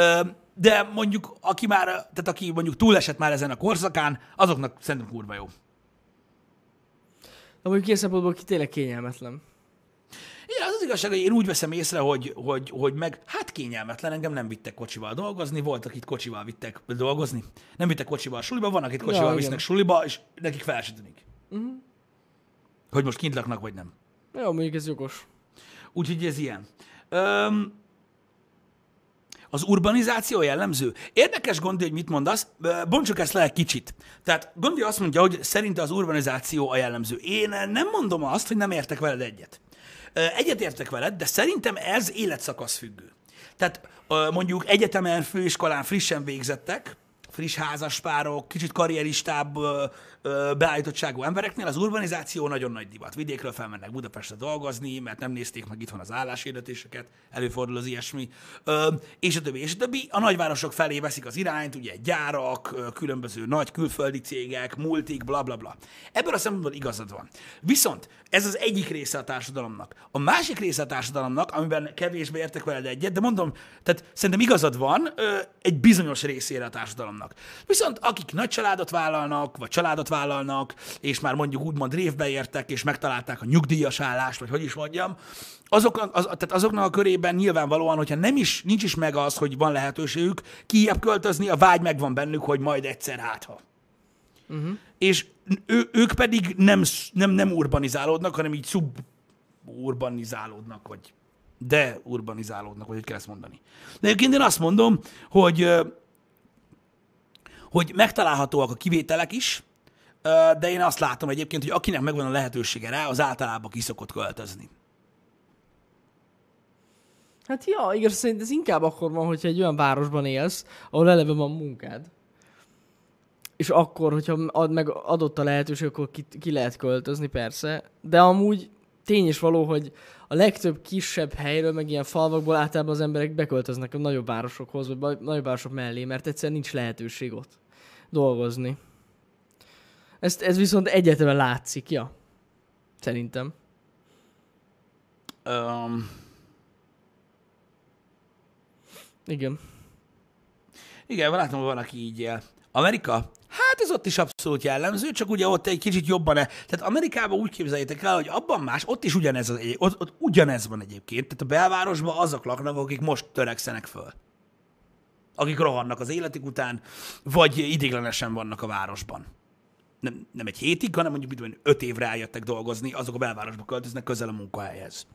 Speaker 2: De mondjuk, aki már, tehát aki mondjuk túlesett már ezen a korszakán, azoknak szerintem kurva jó.
Speaker 1: De mondjuk ilyen szempontból ki tényleg kényelmetlen.
Speaker 2: Igen, az az igazság, hogy én úgy veszem észre, hogy, hogy, hogy meg, hát kényelmetlen, engem nem vittek kocsival dolgozni, volt, akit kocsival vittek dolgozni, nem vittek kocsival suliba, van, akit kocsival
Speaker 1: Ja,
Speaker 2: ja,
Speaker 1: igen.
Speaker 2: visznek suliba, és nekik fel se tűnik. Uh-huh. Hogy most kint laknak, vagy nem.
Speaker 1: Jó, mondjuk ez jogos.
Speaker 2: Úgyhogy ez ilyen. Öm, az urbanizáció jellemző. Érdekes Gondi, hogy mit mondasz, bontsuk ezt le egy kicsit. Tehát Gondi azt mondja, hogy szerinte az urbanizáció a jellemző. Én nem mondom azt, hogy nem értek veled egyet. Ö, Egyet értek veled, de szerintem ez életszakasz függő. Tehát mondjuk egyetemen, főiskolán frissen végzettek, friss házaspárok, kicsit karrieristább beállítottságú embereknél az urbanizáció nagyon nagy divat. Vidékről felmennek Budapestre dolgozni, mert nem nézték meg itthon az álláshirdetéseket, előfordul az ilyesmi, és a többi, és a többi. A nagyvárosok felé veszik az irányt, ugye gyárak, különböző nagy külföldi cégek, multik, bla bla bla. Ebből a szempontból igazad van. Viszont ez az egyik része a társadalomnak. A másik része a társadalomnak, amiben kevésbé értek veled egyet, de mondom, tehát szerintem igazad van egy bizonyos részére a társadalomnak. Viszont akik nagy családot vállalnak, vagy családot vállalnak, és már mondjuk úgymond révbe értek, és megtalálták a nyugdíjas állást, vagy hogy is mondjam, azoknak, az, tehát azoknak a körében nyilvánvalóan, hogyha nem is, nincs is meg az, hogy van lehetőségük kijebb költözni, a vágy megvan bennük, hogy majd egyszer hátha. Uh-huh. És ő, ők pedig nem, nem, nem urbanizálódnak, hanem így suburbanizálódnak, vagy de urbanizálódnak, vagy hogy kell ezt mondani. De egyébként én azt mondom, hogy, hogy megtalálhatóak a kivételek is, de én azt látom egyébként, hogy akinek megvan a lehetősége rá, az általában ki szokott költözni.
Speaker 1: Hát ja, igaz, szerint ez inkább akkor van, hogyha egy olyan városban élsz, ahol eleve van munkád. És akkor, hogyha ad, meg adott a lehetőség, akkor ki, ki lehet költözni, persze. De amúgy tény is való, hogy a legtöbb kisebb helyről, meg ilyen falvakból általában az emberek beköltöznek a nagyobb városokhoz, vagy nagyobb városok mellé, mert egyszerűen nincs lehetőség ott dolgozni. Ezt, ez viszont egyetemen látszik, ja. Szerintem.
Speaker 2: Um,
Speaker 1: Igen.
Speaker 2: igen, látom, van, aki így él. Amerika? Hát ez ott is abszolút jellemző, csak ugye ott egy kicsit jobban, e- tehát Amerikában úgy képzeljétek el, hogy abban más, ott is ugyanez, az, egy- ott, ott ugyanez van egyébként, tehát a belvárosban azok laknak, akik most törekszenek föl. Akik rohannak az életük után, vagy idéglenesen vannak a városban. Nem, nem egy hétig, hanem mondjuk tudom öt évre eljöttek dolgozni, azok a belvárosba költöznek közel a munkahelyhez.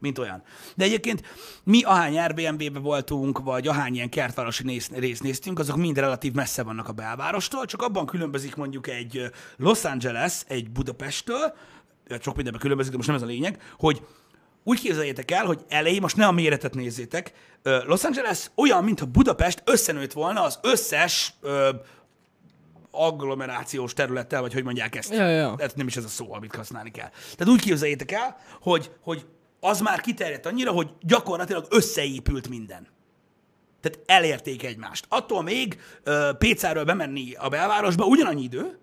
Speaker 2: mint olyan. De egyébként mi ahány Airbnb-be voltunk, vagy ahány ilyen kertvárosi néz, részt néztünk, azok mind relatív messze vannak a belvárostól, csak abban különbözik mondjuk egy Los Angeles egy Budapesttől, sok mindenben különbözik, de most nem ez a lényeg, hogy úgy képzeljétek el, hogy elején, most ne a méretet nézzétek, Los Angeles olyan, mintha Budapest összenőtt volna az összes agglomerációs területtel, vagy hogy mondják ezt.
Speaker 1: Ja, ja.
Speaker 2: Tehát nem is ez a szó, amit használni kell. Tehát úgy képzeljétek el, hogy, hogy az már kiterjedt annyira, hogy gyakorlatilag összeépült minden. Tehát elérték egymást. Attól még ö, Pécáról bemenni a belvárosba ugyanannyi idő,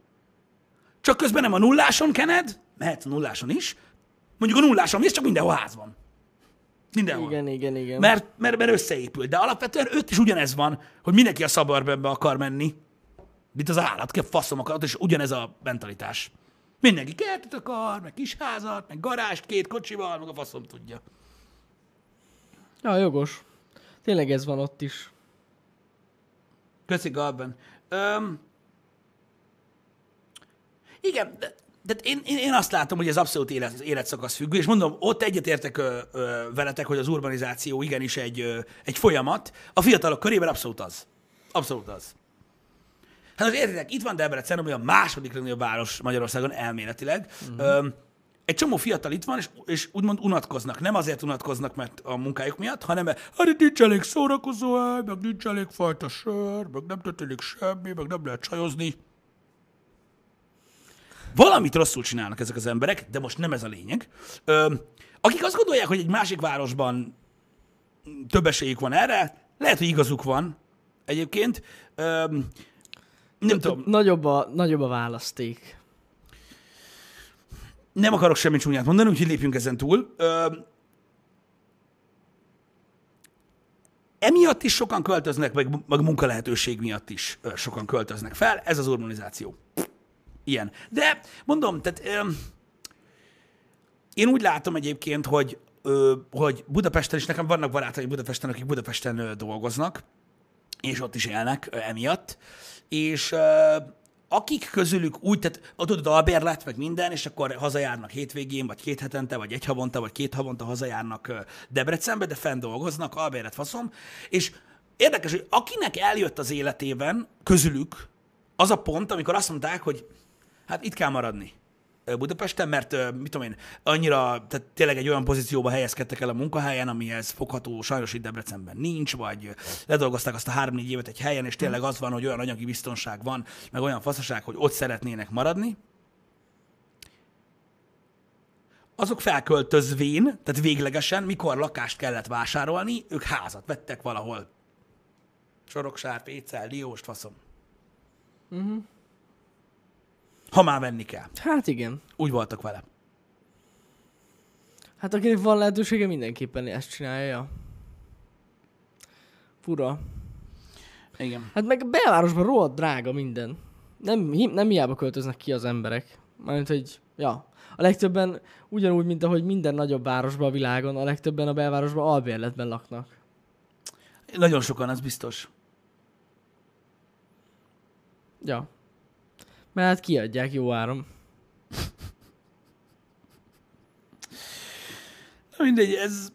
Speaker 2: csak közben nem a nulláson kened, mehet a nulláson is, mondjuk a nulláson mész, csak mindenhol ház van. Mindenhol.
Speaker 1: Igen, igen, igen.
Speaker 2: Mert, mert, mert összeépült. De alapvetően őt is ugyanez van, hogy mindenki a suburbbe akar menni, mint az állat, kell faszom akar, és ugyanez a mentalitás. Mindenki kertet akar, meg kis házat, meg garást, két kocsival, meg a faszom tudja.
Speaker 1: Ja, jogos. Tényleg ez van ott is.
Speaker 2: Köszi, Galben. Öm, igen, de, de én, én, én azt látom, hogy ez abszolút élet, életszakasz függő, és mondom, ott egyetértek ö, ö, veletek, hogy az urbanizáció igenis egy, ö, egy folyamat. A fiatalok körében abszolút az. Abszolút az. Hát most értitek, itt van Debrecen, ami a második legnagyobb város Magyarországon elméletileg. Uh-huh. egy csomó fiatal itt van, és, és úgymond unatkoznak. Nem azért unatkoznak, mert a munkájuk miatt, hanem mert hát itt nincs elég szórakozó hely, meg nincs elég fajta sör, meg nem történik semmi, meg nem lehet csajozni. Valamit rosszul csinálnak ezek az emberek, de most nem ez a lényeg. Ö, akik azt gondolják, hogy egy másik városban több esélyük van erre, lehet, hogy igazuk van egyébként. Ö, nem tudom,
Speaker 1: Nagyobb a, nagyobb a választék.
Speaker 2: nem akarok semmi csúnyát mondani, úgyhogy lépjünk ezen túl. Ö, emiatt is sokan költöznek, meg, meg munkalehetőség miatt is ö, sokan költöznek fel. Ez az urbanizáció. Ilyen. De mondom, tehát ö, én úgy látom egyébként, hogy, ö, hogy Budapesten is nekem vannak barátaim Budapesten, akik Budapesten ö, dolgoznak, és ott is élnek ö, emiatt, és akik közülük úgy, tehát tudod albérlet, meg minden, és akkor hazajárnak hétvégén, vagy két hetente, vagy egy havonta, vagy két havonta hazajárnak Debrecenbe, de fenn dolgoznak, albérlet faszom, és érdekes, hogy akinek eljött az életében közülük az a pont, amikor azt mondták, hogy hát itt kell maradni Budapesten, mert mit tudom én, annyira, tehát tényleg egy olyan pozícióba helyezkedtek el a munkahelyen, amihez fogható sajnos itt Debrecenben nincs, vagy ledolgozták azt a három-négy évet egy helyen, és tényleg az van, hogy olyan anyagi biztonság van, meg olyan faszaság, hogy ott szeretnének maradni, azok felköltözvén, tehát véglegesen, mikor lakást kellett vásárolni, ők házat vettek valahol. Soroksár, Pécel, Dióst, faszom. Uh-huh. Ha már venni kell.
Speaker 1: Hát igen.
Speaker 2: Úgy voltak vele.
Speaker 1: Hát akinek van lehetősége, mindenképpen ezt csinálja. Fura.
Speaker 2: Igen.
Speaker 1: Hát meg a belvárosban rohadt drága minden. Nem, nem hiába költöznek ki az emberek. Mármint, hogy ja, a legtöbben ugyanúgy, mint ahogy minden nagyobb városban a világon, a legtöbben a belvárosban albérletben laknak.
Speaker 2: Nagyon sokan, az biztos.
Speaker 1: Ja. Mert hát kiadják jó áron.
Speaker 2: Na mindegy, ez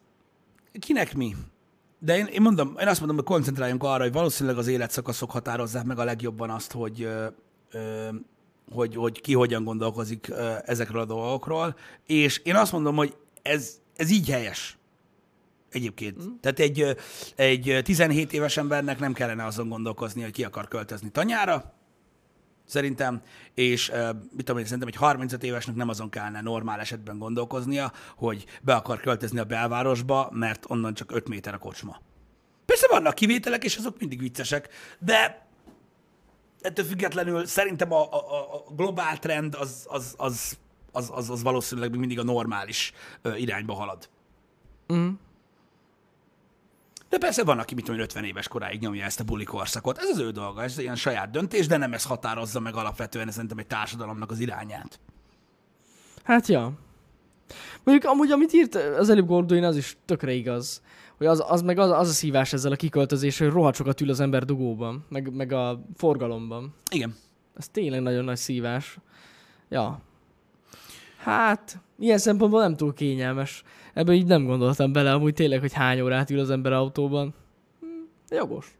Speaker 2: kinek mi? De én, én mondom, én azt mondom, hogy koncentráljunk arra, hogy valószínűleg az életszakaszok határozzák meg a legjobban azt, hogy, ö, ö, hogy, hogy ki hogyan gondolkozik ö, ezekről a dolgokról. És én azt mondom, hogy ez, ez így helyes. Egyébként. Mm. Tehát egy, egy 17 éves embernek nem kellene azon gondolkozni, hogy ki akar költözni tanyára, szerintem, és uh, mit tudom én, szerintem egy 35 évesnek nem azon kellene normál esetben gondolkoznia, hogy be akar költözni a belvárosba, mert onnan csak 5 méter a kocsma. Persze vannak kivételek, és azok mindig viccesek, de ettől függetlenül szerintem a, a, a globál trend az, az, az, az, az, az valószínűleg mindig a normális irányba halad.
Speaker 1: Mm.
Speaker 2: De persze van, aki mit tudom, én, 50 éves koráig nyomja ezt a buli korszakot. Ez az ő dolga, ez ilyen saját döntés, de nem ez határozza meg alapvetően szerintem egy társadalomnak az irányát.
Speaker 1: Hát ja. Mondjuk amúgy, amit írt az előbb Gordoin, az is tökre igaz. Hogy az, az meg az, az a szívás ezzel a kiköltözéssel, hogy rohadt sokat ül az ember dugóban, meg, meg a forgalomban.
Speaker 2: Igen.
Speaker 1: Ez tényleg nagyon nagy szívás. Ja. Hát, ilyen szempontból nem túl kényelmes. Ebben így nem gondoltam bele, amúgy tényleg, hogy hány órát ül az ember autóban. Hm, jogos.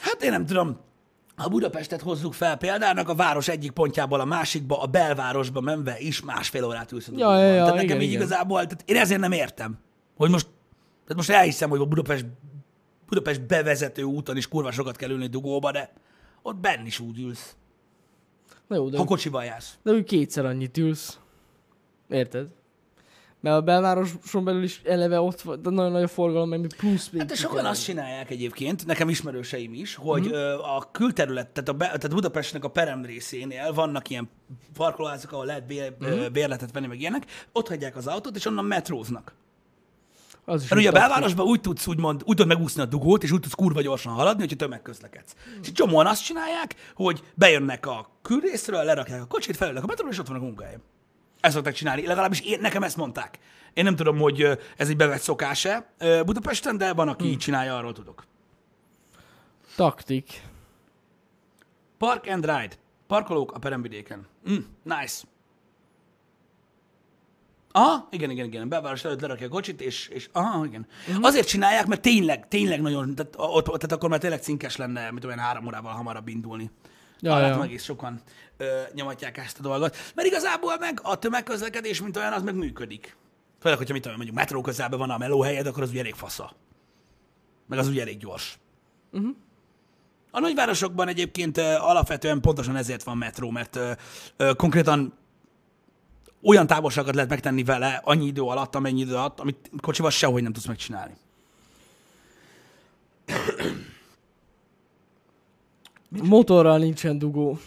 Speaker 2: Hát én nem tudom, ha Budapestet hozzuk fel példának, a város egyik pontjából a másikba, a belvárosba menve is másfél órát ülsz.
Speaker 1: Ja, ja, ja,
Speaker 2: tehát nekem
Speaker 1: igen,
Speaker 2: így
Speaker 1: igen.
Speaker 2: igazából, tehát én ezért nem értem, hogy most, tehát most elhiszem, hogy a Budapest, Budapest bevezető úton is kurva sokat kell ülni dugóba, de ott benn is úgy ülsz,
Speaker 1: Na jó, de,
Speaker 2: ha kocsival jársz.
Speaker 1: de úgy kétszer annyit ülsz. Érted? Mert a belvároson belül is eleve ott van, de nagyon nagy a forgalom, mert plusz még
Speaker 2: Hát de sokan azt csinálják egyébként, nekem ismerőseim is, hogy mm. a külterület, tehát, a be, tehát Budapestnek a perem részénél vannak ilyen parkolóházak, ahol lehet bé, mm. bérletet venni, meg ilyenek, ott hagyják az autót, és onnan metróznak.
Speaker 1: Az is
Speaker 2: Mert ugye a belvárosban úgy tudsz úgymond, úgy tudod megúszni a dugót, és úgy tudsz kurva gyorsan haladni, hogyha tömegközlekedsz. És egy csomóan azt csinálják, hogy bejönnek a külrészről, lerakják a kocsit, felülnek a metróra, és ott van a munkahelye. Ezt szokták csinálni. Legalábbis én, nekem ezt mondták. Én nem tudom, hogy ez egy bevett szokás-e Budapesten, de van, aki így csinálja, arról tudok.
Speaker 1: Taktik.
Speaker 2: Park and ride. Parkolók a peremvidéken. Mm, nice. Aha, igen, igen, igen. Belváros előtt lerakja a kocsit, és, és aha, igen. Uh-huh. Azért csinálják, mert tényleg, tényleg nagyon, tehát, ott, tehát akkor már tényleg cinkes lenne, mint olyan három órával hamarabb indulni.
Speaker 1: Ja,
Speaker 2: ja. egész sokan ö, nyomatják ezt a dolgot. Mert igazából meg a tömegközlekedés, mint olyan, az meg működik. Főleg, hogyha mit tudom, mondjuk metró közelben van a melóhelyed, akkor az ugye elég fasza. Meg az ugye elég gyors. Uh-huh. A nagyvárosokban egyébként ö, alapvetően pontosan ezért van metró, mert ö, ö, konkrétan olyan távolságokat lehet megtenni vele annyi idő alatt, amennyi idő alatt, amit kocsival sehogy nem tudsz megcsinálni.
Speaker 1: Motorral nincsen dugó.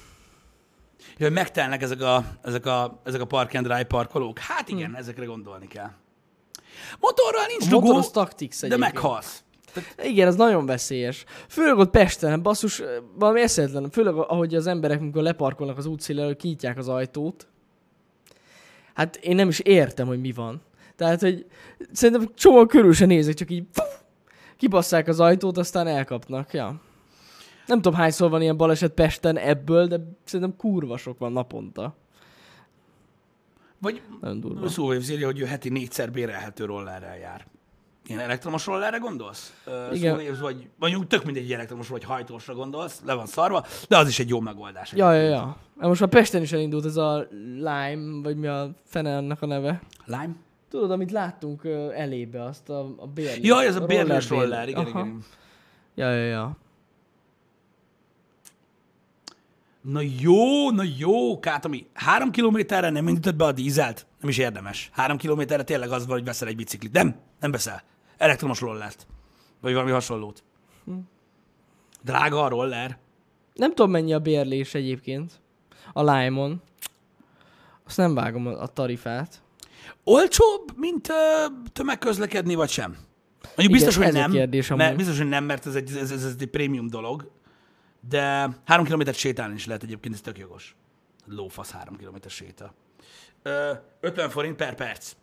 Speaker 2: hogy megtelnek ezek a, ezek a, ezek a park and ride parkolók. Hát igen, hmm. ezekre gondolni kell. Motorral nincs
Speaker 1: A
Speaker 2: dugó,
Speaker 1: motoros tactics
Speaker 2: de meghalsz.
Speaker 1: Igen, ez nagyon veszélyes. Főleg ott Pesten, hát basszus, valami eszedlen. Főleg ahogy az emberek, amikor leparkolnak az útszélről, kinyitják az ajtót. Hát én nem is értem, hogy mi van. Tehát, hogy szerintem csomó körül se nézek, csak így puf, kibasszák az ajtót, aztán elkapnak. Ja. Nem tudom, hányszor van ilyen baleset Pesten ebből, de szerintem kurva sok van naponta.
Speaker 2: Vagy
Speaker 1: Nagyon durva.
Speaker 2: szó írja, hogy ő heti négyszer bérelhető rollerrel jár. Ilyen elektromos rollerre gondolsz?
Speaker 1: Igen.
Speaker 2: Szóval, vagy mondjuk tök mindegy, elektromos vagy hajtósra gondolsz, le van szarva, de az is egy jó megoldás.
Speaker 1: Ja, ja, ja. Most már Pesten is elindult ez a Lime, vagy mi a fene ennek a neve.
Speaker 2: Lime?
Speaker 1: Tudod, amit láttunk elébe, azt a, a bérlés.
Speaker 2: Jaj, ez a bérlés
Speaker 1: roller
Speaker 2: roller, igen,
Speaker 1: Aha.
Speaker 2: igen.
Speaker 1: Ja, ja, ja.
Speaker 2: Na jó, na jó, Kátomi. Három kilométerre nem indítod be a dízelt? Nem is érdemes. Három kilométerre tényleg az van, hogy veszel egy biciklit. Nem, nem veszel. Elektromos rollert. Vagy valami hasonlót.
Speaker 1: Hm.
Speaker 2: Drága a roller.
Speaker 1: Nem tudom, mennyi a bérlés egyébként. A Lime-on. Azt nem vágom a, tarifát.
Speaker 2: Olcsóbb, mint ö, tömegközlekedni, vagy sem? Mondjuk biztos,
Speaker 1: Igen,
Speaker 2: hogy nem.
Speaker 1: kérdés
Speaker 2: mert, biztos, hogy nem, mert ez egy, ez, ez, ez egy prémium dolog. De három kilométert sétálni is lehet egyébként, ez tök jogos. Lófasz három kilométer séta. Ö, 50 forint per perc.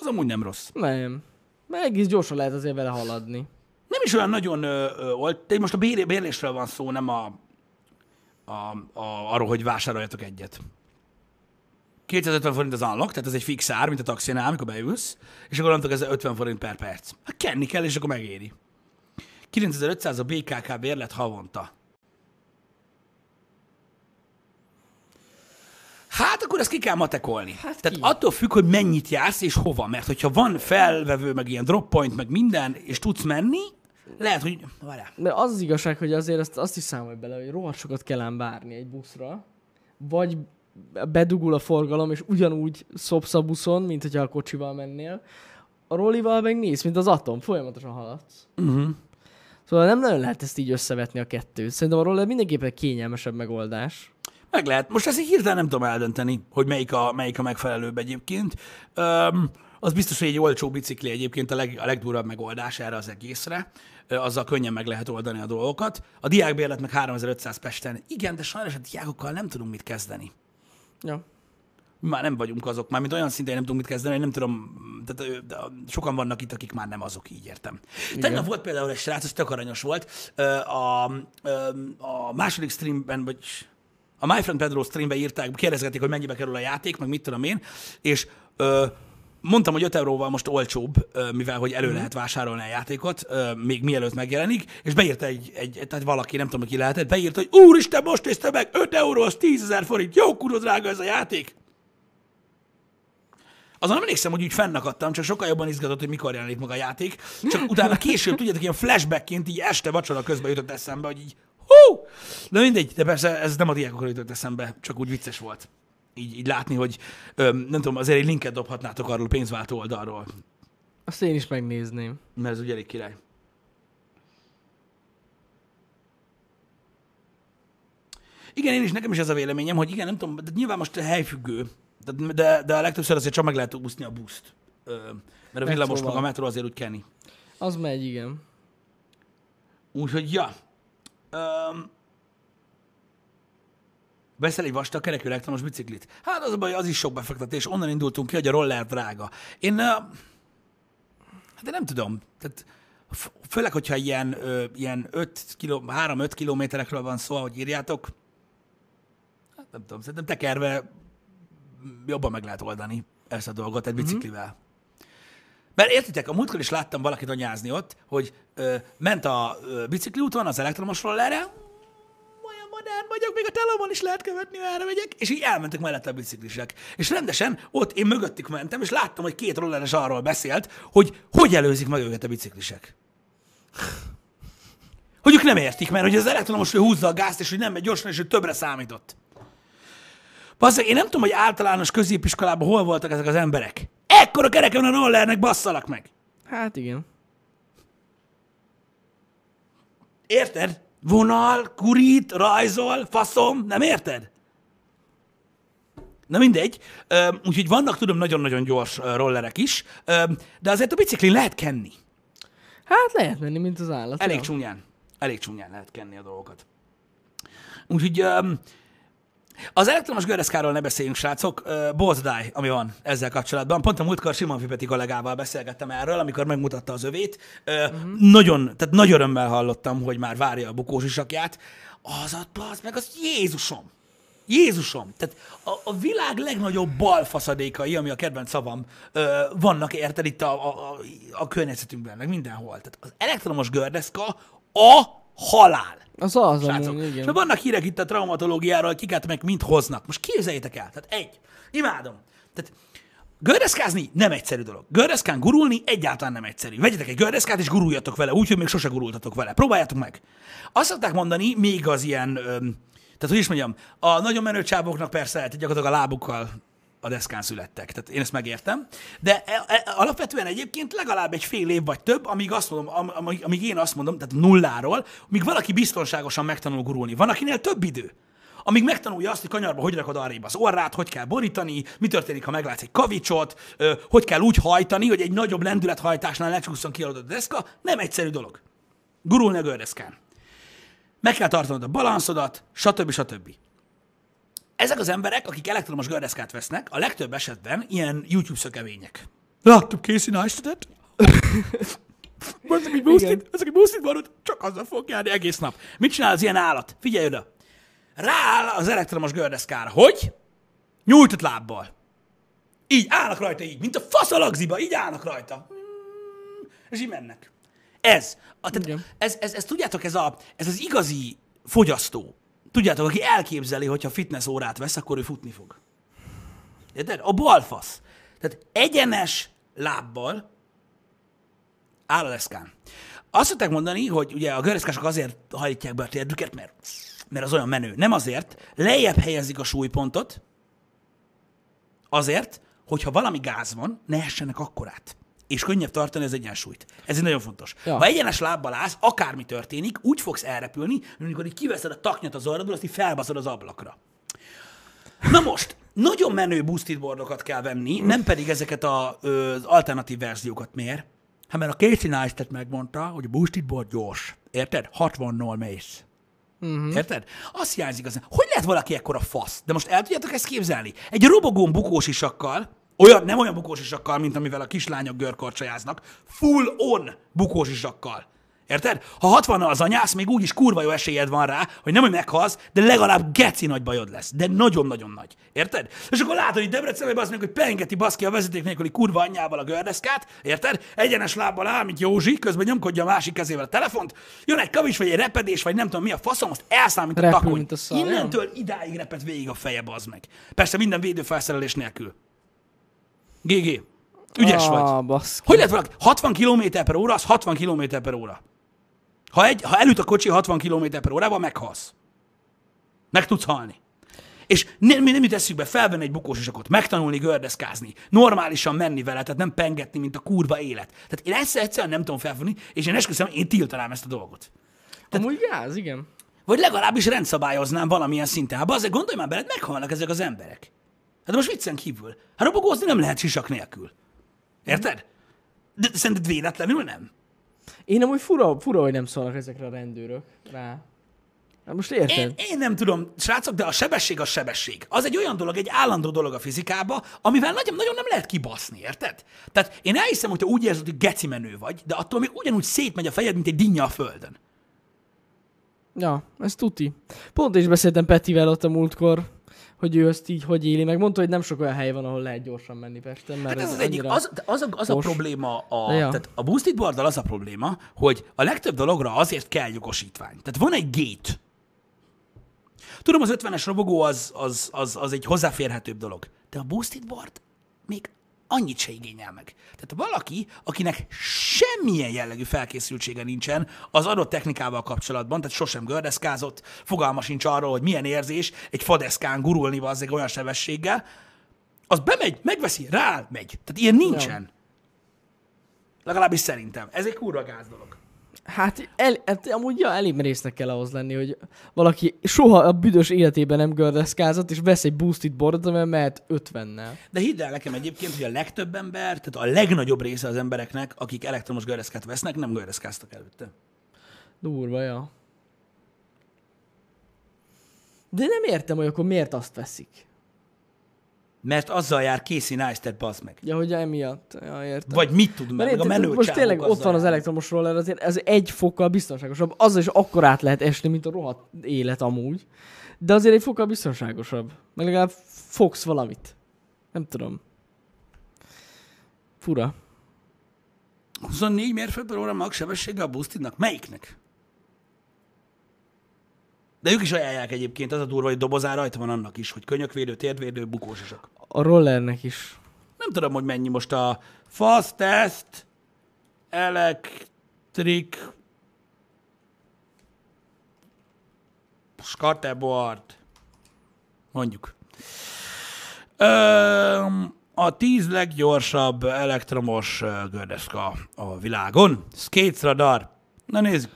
Speaker 2: Az amúgy nem rossz.
Speaker 1: Nem. Mert egész gyorsan lehet azért vele haladni.
Speaker 2: Nem is olyan nagyon ö, ö, olt. De most a bér, bérlésről van szó, nem a, a, a, arról, hogy vásároljatok egyet. 250 forint az unlock, tehát ez egy fix ár, mint a taxinál, amikor beülsz, és akkor onnantól ez 50 forint per perc. Hát kenni kell, és akkor megéri. 9500 a BKK bérlet havonta. Hát akkor ezt ki kell matekolni.
Speaker 1: Hát
Speaker 2: Tehát
Speaker 1: ki?
Speaker 2: attól függ, hogy mennyit jársz és hova. Mert hogyha van felvevő, meg ilyen drop point, meg minden, és tudsz menni, lehet, hogy... Várjál.
Speaker 1: De az az igazság, hogy azért azt, azt is számolj bele, hogy rohadt sokat kell ám várni egy buszra, vagy bedugul a forgalom, és ugyanúgy szopsz a buszon, mint hogyha a kocsival mennél. A rollival meg néz, mint az atom, folyamatosan haladsz.
Speaker 2: Uh-huh.
Speaker 1: Szóval nem nagyon lehet ezt így összevetni a kettőt. Szerintem a roller mindenképpen kényelmesebb megoldás.
Speaker 2: Meg lehet. Most ezt hirtelen nem tudom eldönteni, hogy melyik a, melyik a megfelelőbb egyébként. Öm, az biztos, hogy egy olcsó bicikli egyébként a, leg, a legdurabb megoldás erre az egészre. Azzal könnyen meg lehet oldani a dolgokat. A diákbérlet meg 3500 Pesten. Igen, de sajnos a diákokkal nem tudunk mit kezdeni.
Speaker 1: Ja.
Speaker 2: Mi már nem vagyunk azok, már mint olyan szinten nem tudunk mit kezdeni, nem tudom, tehát, sokan vannak itt, akik már nem azok, így értem. Tegnap volt például egy srác, ez tök aranyos volt, a, a második streamben, vagy a My Friend Pedro streambe írták, kérdezgették, hogy mennyibe kerül a játék, meg mit tudom én, és ö, mondtam, hogy 5 euróval most olcsóbb, mivel hogy elő lehet vásárolni a játékot, még mielőtt megjelenik, és beírta egy, egy, tehát valaki, nem tudom, ki lehetett, beírta, hogy úristen, most nézte meg, 5 euró, az 10 ezer forint, jó kurva drága ez a játék. Azon emlékszem, hogy úgy fennakadtam, csak sokkal jobban izgatott, hogy mikor jelenik meg a játék. Csak utána később, tudjátok, ilyen flashbackként így este vacsora közben jutott eszembe, hogy így hú! De mindegy, de persze ez nem a diákokra jutott eszembe, csak úgy vicces volt. Így, így látni, hogy öm, nem tudom, azért egy linket dobhatnátok arról a pénzváltó oldalról,
Speaker 1: Azt én is megnézném.
Speaker 2: mert ez ugye elég király. Igen, én is, nekem is ez a véleményem, hogy igen, nem tudom, de nyilván most helyfüggő, de, de, de a legtöbbször azért csak meg lehet úszni a buszt. Mert a villamos meg
Speaker 1: Metróval.
Speaker 2: a metró azért úgy kenni.
Speaker 1: Az megy, igen.
Speaker 2: Úgyhogy, ja. Um, veszel egy vastag kerekű elektromos biciklit. Hát az a baj, az is sok befektetés. Onnan indultunk ki, hogy a roller drága. Én, uh, de nem tudom. Tehát, főleg, hogyha ilyen, ö, ilyen 5 kiló, 3-5 kilométerekről van szó, ahogy írjátok, hát nem tudom, szerintem tekerve jobban meg lehet oldani ezt a dolgot egy biciklivel. Mert értitek, a múltkor is láttam valakit anyázni ott, hogy ö, ment a ö, bicikliúton az elektromos rollerre, olyan modern vagyok, még a telomon is lehet követni, erre megyek, és így elmentek mellette a biciklisek. És rendesen ott én mögöttük mentem, és láttam, hogy két rolleres arról beszélt, hogy hogy előzik meg őket a biciklisek. Hogy ők nem értik, mert hogy az elektromos hogy húzza a gázt, és hogy nem megy gyorsan, és hogy többre számított. Bazzeg, én nem tudom, hogy általános középiskolában hol voltak ezek az emberek. Ekkora kereke van a rollernek, basszalak meg.
Speaker 1: Hát igen.
Speaker 2: Érted? Vonal, kurít, rajzol, faszom, nem érted? Na mindegy. Úgyhogy vannak, tudom, nagyon-nagyon gyors rollerek is, de azért a biciklin lehet kenni.
Speaker 1: Hát lehet menni, mint az állat.
Speaker 2: Elég csúnyán. Elég csúnyán lehet kenni a dolgokat. Úgyhogy az elektromos gördeszkáról ne beszéljünk, srácok. Ö, Bolzdály, ami van ezzel kapcsolatban. Pont a múltkor Simon Fipeti kollégával beszélgettem erről, amikor megmutatta az övét. Uh-huh. Nagyon, tehát nagy örömmel hallottam, hogy már várja a bukós isakját. Az a az meg az Jézusom. Jézusom! Tehát a, a világ legnagyobb balfaszadékai, ami a kedvenc szavam, ö, vannak érted itt a, a, a, a környezetünkben, meg mindenhol. Tehát az elektromos gördeszka a halál.
Speaker 1: Az az,
Speaker 2: Srácok.
Speaker 1: ami,
Speaker 2: És
Speaker 1: igen.
Speaker 2: vannak hírek itt a traumatológiáról, kiket meg mind hoznak. Most képzeljétek el. Tehát egy. Imádom. Tehát gördeszkázni nem egyszerű dolog. Gördeszkán gurulni egyáltalán nem egyszerű. Vegyetek egy gördeszkát és guruljatok vele, úgyhogy még sose gurultatok vele. Próbáljátok meg. Azt szokták mondani, még az ilyen, öm, tehát hogy is mondjam, a nagyon menő csáboknak persze hát gyakorlatilag a lábukkal a deszkán születtek. Tehát én ezt megértem. De e, e, alapvetően egyébként legalább egy fél év vagy több, amíg, azt mondom, am, amíg, amíg én azt mondom, tehát nulláról, míg valaki biztonságosan megtanul gurulni. Van, akinél több idő. Amíg megtanulja azt, hogy kanyarba hogy rakod arrébb az orrát, hogy kell borítani, mi történik, ha meglátsz egy kavicsot, hogy kell úgy hajtani, hogy egy nagyobb lendülethajtásnál lecsúszson ki a deszka, nem egyszerű dolog. Gurulni a gördeszkán. Meg kell tartanod a balanszodat, stb. stb. Ezek az emberek, akik elektromos gördeszkát vesznek, a legtöbb esetben ilyen YouTube szökevények. Láttam Casey Neistat-et? Ezek egy boosted, ezek egy boosted van, csak azzal fog járni egész nap. Mit csinál az ilyen állat? Figyelj oda! Rááll az elektromos gördeszkára. Hogy? Nyújtott lábbal. Így állnak rajta így, mint a fasz a lagziba, így állnak rajta. Mm, És így mennek. Ez. A, tehát ez, ez, ez, tudjátok, ez, a, ez az igazi fogyasztó. Tudjátok, aki elképzeli, hogy ha fitness órát vesz, akkor ő futni fog. Érted? A balfasz. Tehát egyenes lábbal áll a deszkán. Azt szokták mondani, hogy ugye a gördeszkások azért hajtják be a térdüket, mert, mert az olyan menő. Nem azért, lejjebb helyezik a súlypontot, azért, hogyha valami gáz van, ne essenek akkorát. És könnyebb tartani az egyensúlyt. Ez egy nagyon fontos. Ja. Ha egyenes lábbal állsz, akármi történik, úgy fogsz elrepülni, hogy amikor így kiveszed a taknyot az orrodból, azt így felbaszod az ablakra. Na most, nagyon menő boosted boardokat kell venni, nem pedig ezeket a, az alternatív verziókat. Miért? Hát mert a Casey Neistat megmondta, hogy a boosted board gyors. Érted? 60-nól mész. Uh-huh. Érted? Azt hiányzik az. Hogy lehet valaki ekkora fasz? De most el tudjátok ezt képzelni? Egy robogón bukós isakkal, olyan, nem olyan bukós isakkal, mint amivel a kislányok görkorcsajáznak, full on bukós isakkal. Érted? Ha 60 az anyász, még úgyis kurva jó esélyed van rá, hogy nem, hogy meghalsz, de legalább geci nagy bajod lesz. De nagyon-nagyon nagy. Érted? És akkor látod, hogy Debrecenben az meg, hogy pengeti baszki a vezeték nélküli kurva anyjával a gördeszkát, érted? Egyenes lábbal áll, mint Józsi, közben nyomkodja a másik kezével a telefont, jön egy kavics, vagy egy repedés, vagy nem tudom mi a faszom, azt elszáll, mint a takony. Innentől idáig repet végig a feje, az meg. Persze minden védőfelszerelés nélkül. GG. Ügyes vagy.
Speaker 1: ah, Baszki.
Speaker 2: Hogy lehet valaki? 60 km per óra, az 60 km per óra. Ha, egy, ha elüt a kocsi 60 km per órával, meghalsz. Meg tudsz halni. És ne, mi nem jut eszükbe felvenni egy bukós isakot, megtanulni gördeszkázni, normálisan menni vele, tehát nem pengetni, mint a kurva élet. Tehát én ezt egyszerűen nem tudom felfogni, és én esküszöm, én tiltanám ezt a dolgot.
Speaker 1: Amúgy gáz, igen.
Speaker 2: Vagy legalábbis rendszabályoznám valamilyen szinten. Hát azért gondolj már beled, meghalnak ezek az emberek. Hát most viccen kívül. Hát robogózni nem lehet sisak nélkül. Érted? De szerinted véletlenül nem?
Speaker 1: Én amúgy fura, fura, hogy nem szólnak ezekre a rendőrök rá. Hát most érted?
Speaker 2: Én, én nem tudom, srácok, de a sebesség a sebesség. Az egy olyan dolog, egy állandó dolog a fizikába, amivel nagyon, nagyon nem lehet kibaszni, érted? Tehát én elhiszem, hogy te úgy érzed, hogy geci menő vagy, de attól még ugyanúgy szétmegy a fejed, mint egy dinnye a földön.
Speaker 1: Ja, ez tuti. Pont is beszéltem Petivel ott a múltkor, hogy ő ezt így hogy éli, meg mondta, hogy nem sok olyan hely van, ahol lehet gyorsan menni Pesten, mert
Speaker 2: Hát ez az egyik, az, az, a, az a probléma, a,
Speaker 1: ja.
Speaker 2: tehát a boosted boarddal az a probléma, hogy a legtöbb dologra azért kell jogosítvány. Tehát van egy gate. Tudom, az 50-es robogó az, az, az, az egy hozzáférhetőbb dolog, de a boosted board még annyit se igényel meg. Tehát valaki, akinek semmilyen jellegű felkészültsége nincsen az adott technikával kapcsolatban, tehát sosem gördeszkázott, fogalma sincs arról, hogy milyen érzés egy fadeszkán gurulni az olyan sebességgel, az bemegy, megveszi, rá megy. Tehát ilyen nincsen. Legalábbis szerintem. Ez egy kurva gáz dolog.
Speaker 1: Hát, el, hát amúgy ja, elég merésznek kell ahhoz lenni, hogy valaki soha a büdös életében nem gördeszkázott, és vesz egy boosted boardot, amivel mehet 50-nel.
Speaker 2: De hidd el nekem egyébként, hogy a legtöbb ember, tehát a legnagyobb része az embereknek, akik elektromos gördeszkát vesznek, nem gördeszkáztak előtte.
Speaker 1: Durva, ja. De nem értem, hogy akkor miért azt veszik.
Speaker 2: Mert azzal jár Casey Neistat, bazd meg.
Speaker 1: Ja, hogy emiatt. Ja, értem.
Speaker 2: Vagy mit tud
Speaker 1: Mert
Speaker 2: meg a menő
Speaker 1: most tényleg ott
Speaker 2: azzal
Speaker 1: van az elektromos roller, azért ez egy fokkal biztonságosabb. Az is akkor át lehet esni, mint a rohadt élet amúgy. De azért egy fokkal biztonságosabb. Meg legalább fogsz valamit. Nem tudom. Fura.
Speaker 2: 24 mérföld per óra max sebessége a boostednak? Melyiknek? De ők is ajánlják egyébként, az a durva, hogy dobozán rajta van annak is, hogy könyökvédő, térdvédő, bukósosok.
Speaker 1: A rollernek is.
Speaker 2: Nem tudom, hogy mennyi most a fastest electric skateboard. Mondjuk. Öm, a tíz leggyorsabb elektromos gördeszka a világon. Skates radar. Na nézzük.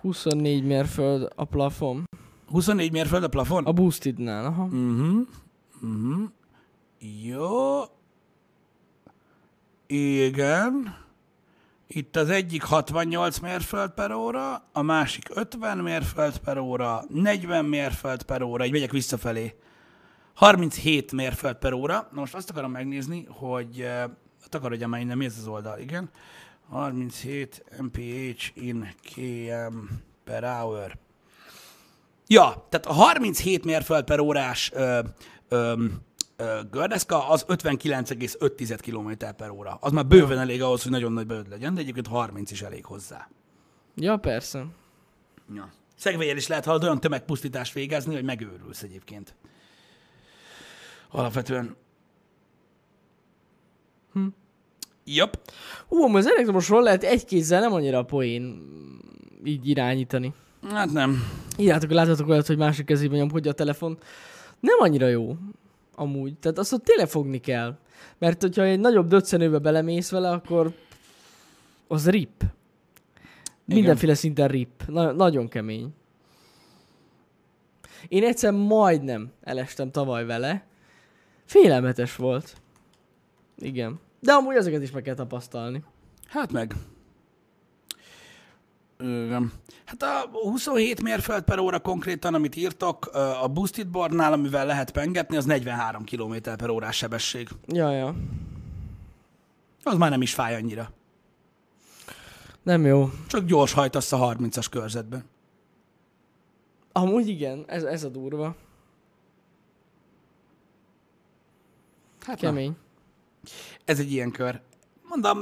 Speaker 1: 24 mérföld a plafon.
Speaker 2: 24 mérföld a plafon?
Speaker 1: A boostednál, aha.
Speaker 2: Uh-huh. Uh-huh. Jó. Igen. Itt az egyik 68 mérföld per óra, a másik 50 mérföld per óra, 40 mérföld per óra, így megyek visszafelé. 37 mérföld per óra. Na most azt akarom megnézni, hogy eh, takarodjam már innen, mi ez az oldal, igen. 37 mph in km per hour. Ja, tehát a 37 mérföld per órás ö, ö, ö, gördeszka az 59,5 km per óra. Az már bőven elég ahhoz, hogy nagyon nagy bőd legyen, de egyébként 30 is elég hozzá.
Speaker 1: Ja, persze.
Speaker 2: Ja. Szegvelyel is lehet hallod olyan tömegpusztítást végezni, hogy megőrülsz egyébként. Alapvetően. Hm. Jobb.
Speaker 1: Ú, amúgy az elektromos rollert egy kézzel nem annyira a poén így irányítani.
Speaker 2: Hát nem.
Speaker 1: Írjátok, láthatok olyat, hogy másik kezében nyomkodja a telefon. Nem annyira jó. Amúgy. Tehát azt ott tényleg fogni kell. Mert hogyha egy nagyobb döccenőbe belemész vele, akkor az rip. Mindenféle szinten rip. Na- nagyon kemény. Én egyszer majdnem elestem tavaly vele. Félelmetes volt. Igen. De amúgy ezeket is meg kell tapasztalni.
Speaker 2: Hát meg. Igen. Hát a 27 mérföld per óra konkrétan, amit írtok, ö, a boosted boardnál, amivel lehet pengetni, az 43 km per órás sebesség.
Speaker 1: Ja, ja.
Speaker 2: Az már nem is fáj annyira.
Speaker 1: Nem jó.
Speaker 2: Csak gyors hajtasz a 30-as körzetben.
Speaker 1: Amúgy igen, ez, ez a durva.
Speaker 2: Hát na,
Speaker 1: Kemény.
Speaker 2: Ez egy ilyen kör. Mondom,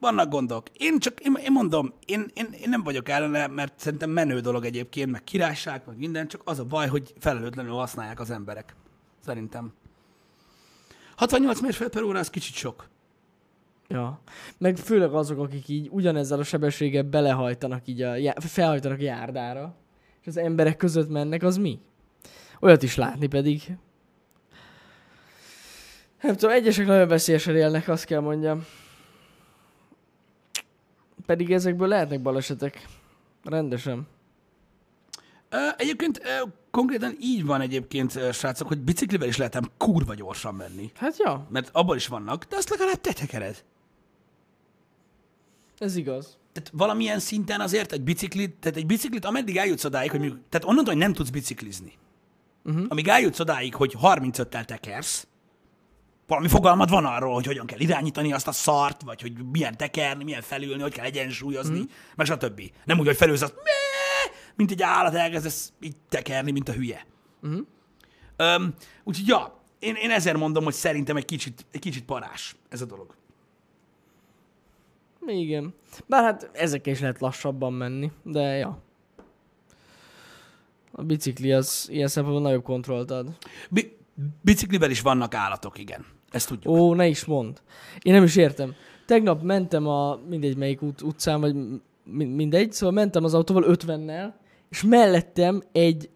Speaker 2: vannak gondok. Én csak, én, én mondom, én, én, én nem vagyok ellene, mert szerintem menő dolog egyébként, meg királyság, meg minden, csak az a baj, hogy felelőtlenül használják az emberek. Szerintem. 68 mérföld per óra, az kicsit sok.
Speaker 1: Ja. Meg főleg azok, akik így ugyanezzel a sebességgel belehajtanak így a, felhajtanak a járdára, és az emberek között mennek, az mi? Olyat is látni pedig. Nem tudom, egyesek nagyon veszélyesen élnek, azt kell mondjam. Pedig ezekből lehetnek balesetek. Rendesen.
Speaker 2: Egyébként konkrétan így van egyébként, srácok, hogy biciklivel is lehetem kurva gyorsan menni.
Speaker 1: Hát ja,
Speaker 2: Mert abban is vannak, de azt legalább te tekered.
Speaker 1: ez igaz.
Speaker 2: Tehát valamilyen szinten azért egy biciklit, tehát egy biciklit, ameddig eljutsz odáig, hogy mondjuk, tehát onnantól, hogy nem tudsz biciklizni, uh-huh. amíg eljutsz odáig, hogy 35-tel tekersz, valami fogalmad van arról, hogy hogyan kell irányítani azt a szart, vagy hogy milyen tekerni, milyen felülni, hogy kell egyensúlyozni, uh-huh. meg stb. Nem úgy, hogy felülsz azt, mint egy állat elkezdesz így tekerni, mint a hülye. Uh-huh. Öm, úgyhogy ja, én, én ezért mondom, hogy szerintem egy kicsit, egy kicsit parás ez a dolog.
Speaker 1: Igen. Bár hát ezekkel is lehet lassabban menni, de ja. A bicikli az ilyen szempontból nagyobb kontrollt ad.
Speaker 2: Bi- biciklivel is vannak állatok, igen. Ezt tudjuk.
Speaker 1: Ó, ne is mond. Én nem is értem. Tegnap mentem a mindegy melyik út, utcán, vagy mi- mindegy, szóval mentem az autóval 50-nel, és mellettem egy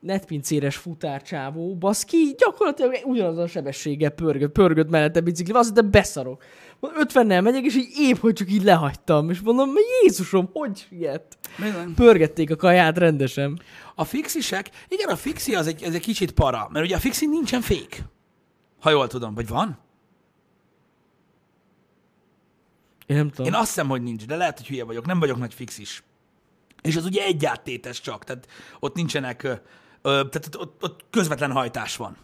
Speaker 1: netpincéres futárcsávó, baszki, gyakorlatilag ugyanaz a sebességgel pörgött, pörgött mellette bicikli, azt de beszarok. 50-nel megyek, és így épp, hogy csak így lehagytam, és mondom, Jézusom, hogy ilyet?
Speaker 2: Igen.
Speaker 1: Pörgették a kaját rendesen.
Speaker 2: A fixisek, igen, a fixi az egy, ez egy kicsit para, mert ugye a fixi nincsen fék. Ha jól tudom, vagy van?
Speaker 1: Én nem tudom.
Speaker 2: Én azt hiszem, hogy nincs, de lehet, hogy hülye vagyok, nem vagyok nagy fixis. És az ugye egy áttétes csak, tehát ott nincsenek, ö, tehát ott, ott, ott közvetlen hajtás van.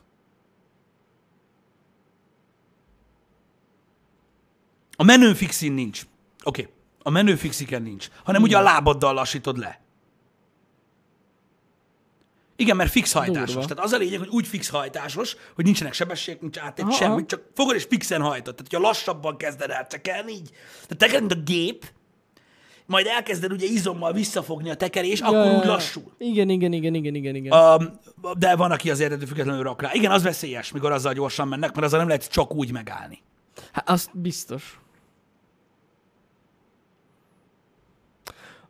Speaker 2: A menő fixin nincs. Oké, okay. a menő fixiken nincs, hanem ugye a lábaddal lassítod le. Igen, mert fix hajtásos.
Speaker 1: Durva.
Speaker 2: Tehát az a lényeg, hogy úgy fix hajtásos, hogy nincsenek sebesség, nincs átét,
Speaker 1: Aha,
Speaker 2: semmi, csak fogod és fixen hajtod. Tehát, hogyha lassabban kezded el tekerni, így, tehát tekered, mint a gép, majd elkezded ugye izommal visszafogni a tekerés, akkor
Speaker 1: Ja, ja,
Speaker 2: úgy lassul.
Speaker 1: Igen, igen, igen, igen, igen, igen.
Speaker 2: Um, de van, aki azért ettől függetlenül rak rá. Igen, az veszélyes, mikor azzal gyorsan mennek, mert azzal nem lehet csak úgy megállni.
Speaker 1: Hát azt biztos.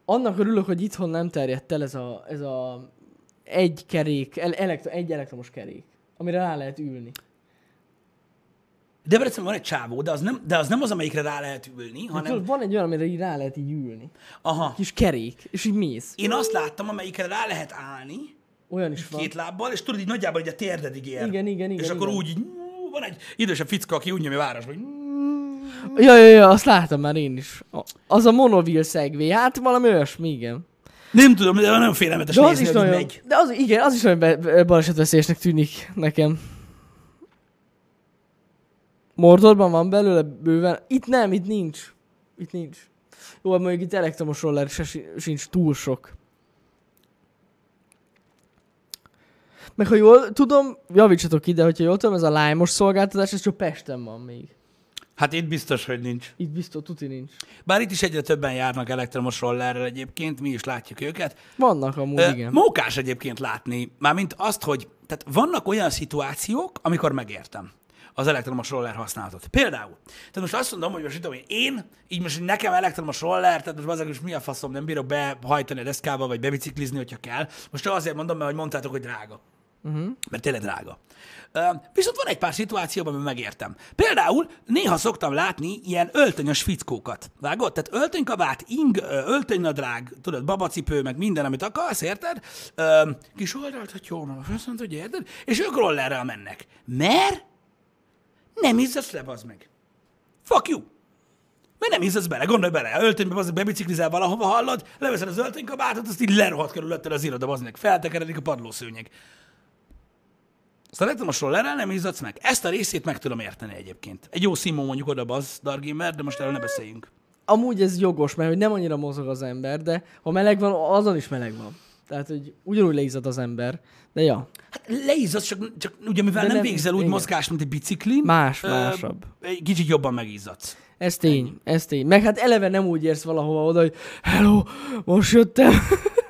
Speaker 1: Annak örülök, hogy itthon nem terjedt el ez a, ez a egy kerék, el, elektro, egy elektromos kerék, amire rá lehet ülni.
Speaker 2: Debrecenben van egy csávó, de az nem, de az, nem az, amelyikre rá lehet ülni,
Speaker 1: Hanem...
Speaker 2: hanem...
Speaker 1: van egy olyan, amire így rá lehet így ülni.
Speaker 2: Aha.
Speaker 1: Kis kerék, és így mész.
Speaker 2: Én azt láttam, amelyikre rá lehet állni,
Speaker 1: Olyan is van.
Speaker 2: két lábbal, és tudod, így nagyjából így a térdedig ér.
Speaker 1: Igen, igen, igen,
Speaker 2: És akkor
Speaker 1: igen.
Speaker 2: úgy, így, van egy idősebb fickó, aki úgy nyomja városba, hogy
Speaker 1: Ja, ja, ja, azt láttam már én is. Az a monovil szegvé, hát valami olyasmi, igen.
Speaker 2: Nem tudom, de nagyon félelmetes
Speaker 1: De az
Speaker 2: nézni,
Speaker 1: is
Speaker 2: hogy
Speaker 1: nagyon,
Speaker 2: megy.
Speaker 1: de az, igen, az is nagyon balesetveszélyesnek tűnik nekem. Mordorban van belőle bőven. Itt nem, itt nincs. Itt nincs. Jó, hát mondjuk itt elektromos roller se si- sincs túl sok. Meg ha jól tudom, javítsatok ide, hogyha jól tudom, ez a Lime-os szolgáltatás, ez csak Pesten van még.
Speaker 2: Hát itt biztos, hogy nincs.
Speaker 1: Itt biztos, tuti nincs.
Speaker 2: Bár itt is egyre többen járnak elektromos rollerrel egyébként, mi is látjuk őket.
Speaker 1: Vannak amúgy,
Speaker 2: Ö,
Speaker 1: igen.
Speaker 2: Mókás egyébként látni, mármint azt, hogy tehát vannak olyan szituációk, amikor megértem az elektromos roller használatot. Például, tehát most azt mondom, hogy most tudom én, én, így most nekem elektromos roller, tehát most azért most mi a faszom, nem bírok behajtani a deszkába, vagy bebiciklizni, hogyha kell. Most csak azért mondom, mert hogy mondtátok, hogy drága. Uh-huh. Mert tényleg drága. Viszont van egy pár szituációban, amiben megértem. Például néha szoktam látni ilyen öltönyös fickókat. Vágod? Tehát öltönykabát, ing, öltönynadrág, tudod, babacipő, meg minden, amit akarsz, érted? Kis oldalt, hogy jó, mert azt hogy érted? És ők rollerrel mennek. Mert nem izzadsz le, bazd meg. Fuck you. Mert nem izzadsz bele, gondolj bele, öltönybe bazd, bebiciklizel valahova, hallod, leveszed az öltönykabátot, azt így lerohadt körülötted az iroda, bazd meg, feltekeredik a padlószőnyeg. Azt a elektromos rollerrel nem izzadsz meg. Ezt a részét meg tudom érteni egyébként. Egy jó szimó mondjuk oda baz, Dargamer, de most erről ne beszéljünk.
Speaker 1: amúgy ez jogos, mert hogy nem annyira mozog az ember, de ha meleg van, azon is meleg van. Tehát, hogy ugyanúgy leizzad az ember. De ja,
Speaker 2: Hát leizzadsz, csak, csak ugye mivel
Speaker 1: De
Speaker 2: nem,
Speaker 1: nem-
Speaker 2: végzel úgy
Speaker 1: igen.
Speaker 2: mozgást, mint egy biciklin,
Speaker 1: más,
Speaker 2: ö,
Speaker 1: másabb.
Speaker 2: egy kicsit jobban megizzadsz.
Speaker 1: Ez tény, ez tény. Meg hát eleve nem úgy érsz valahova oda, hogy hello, most jöttem.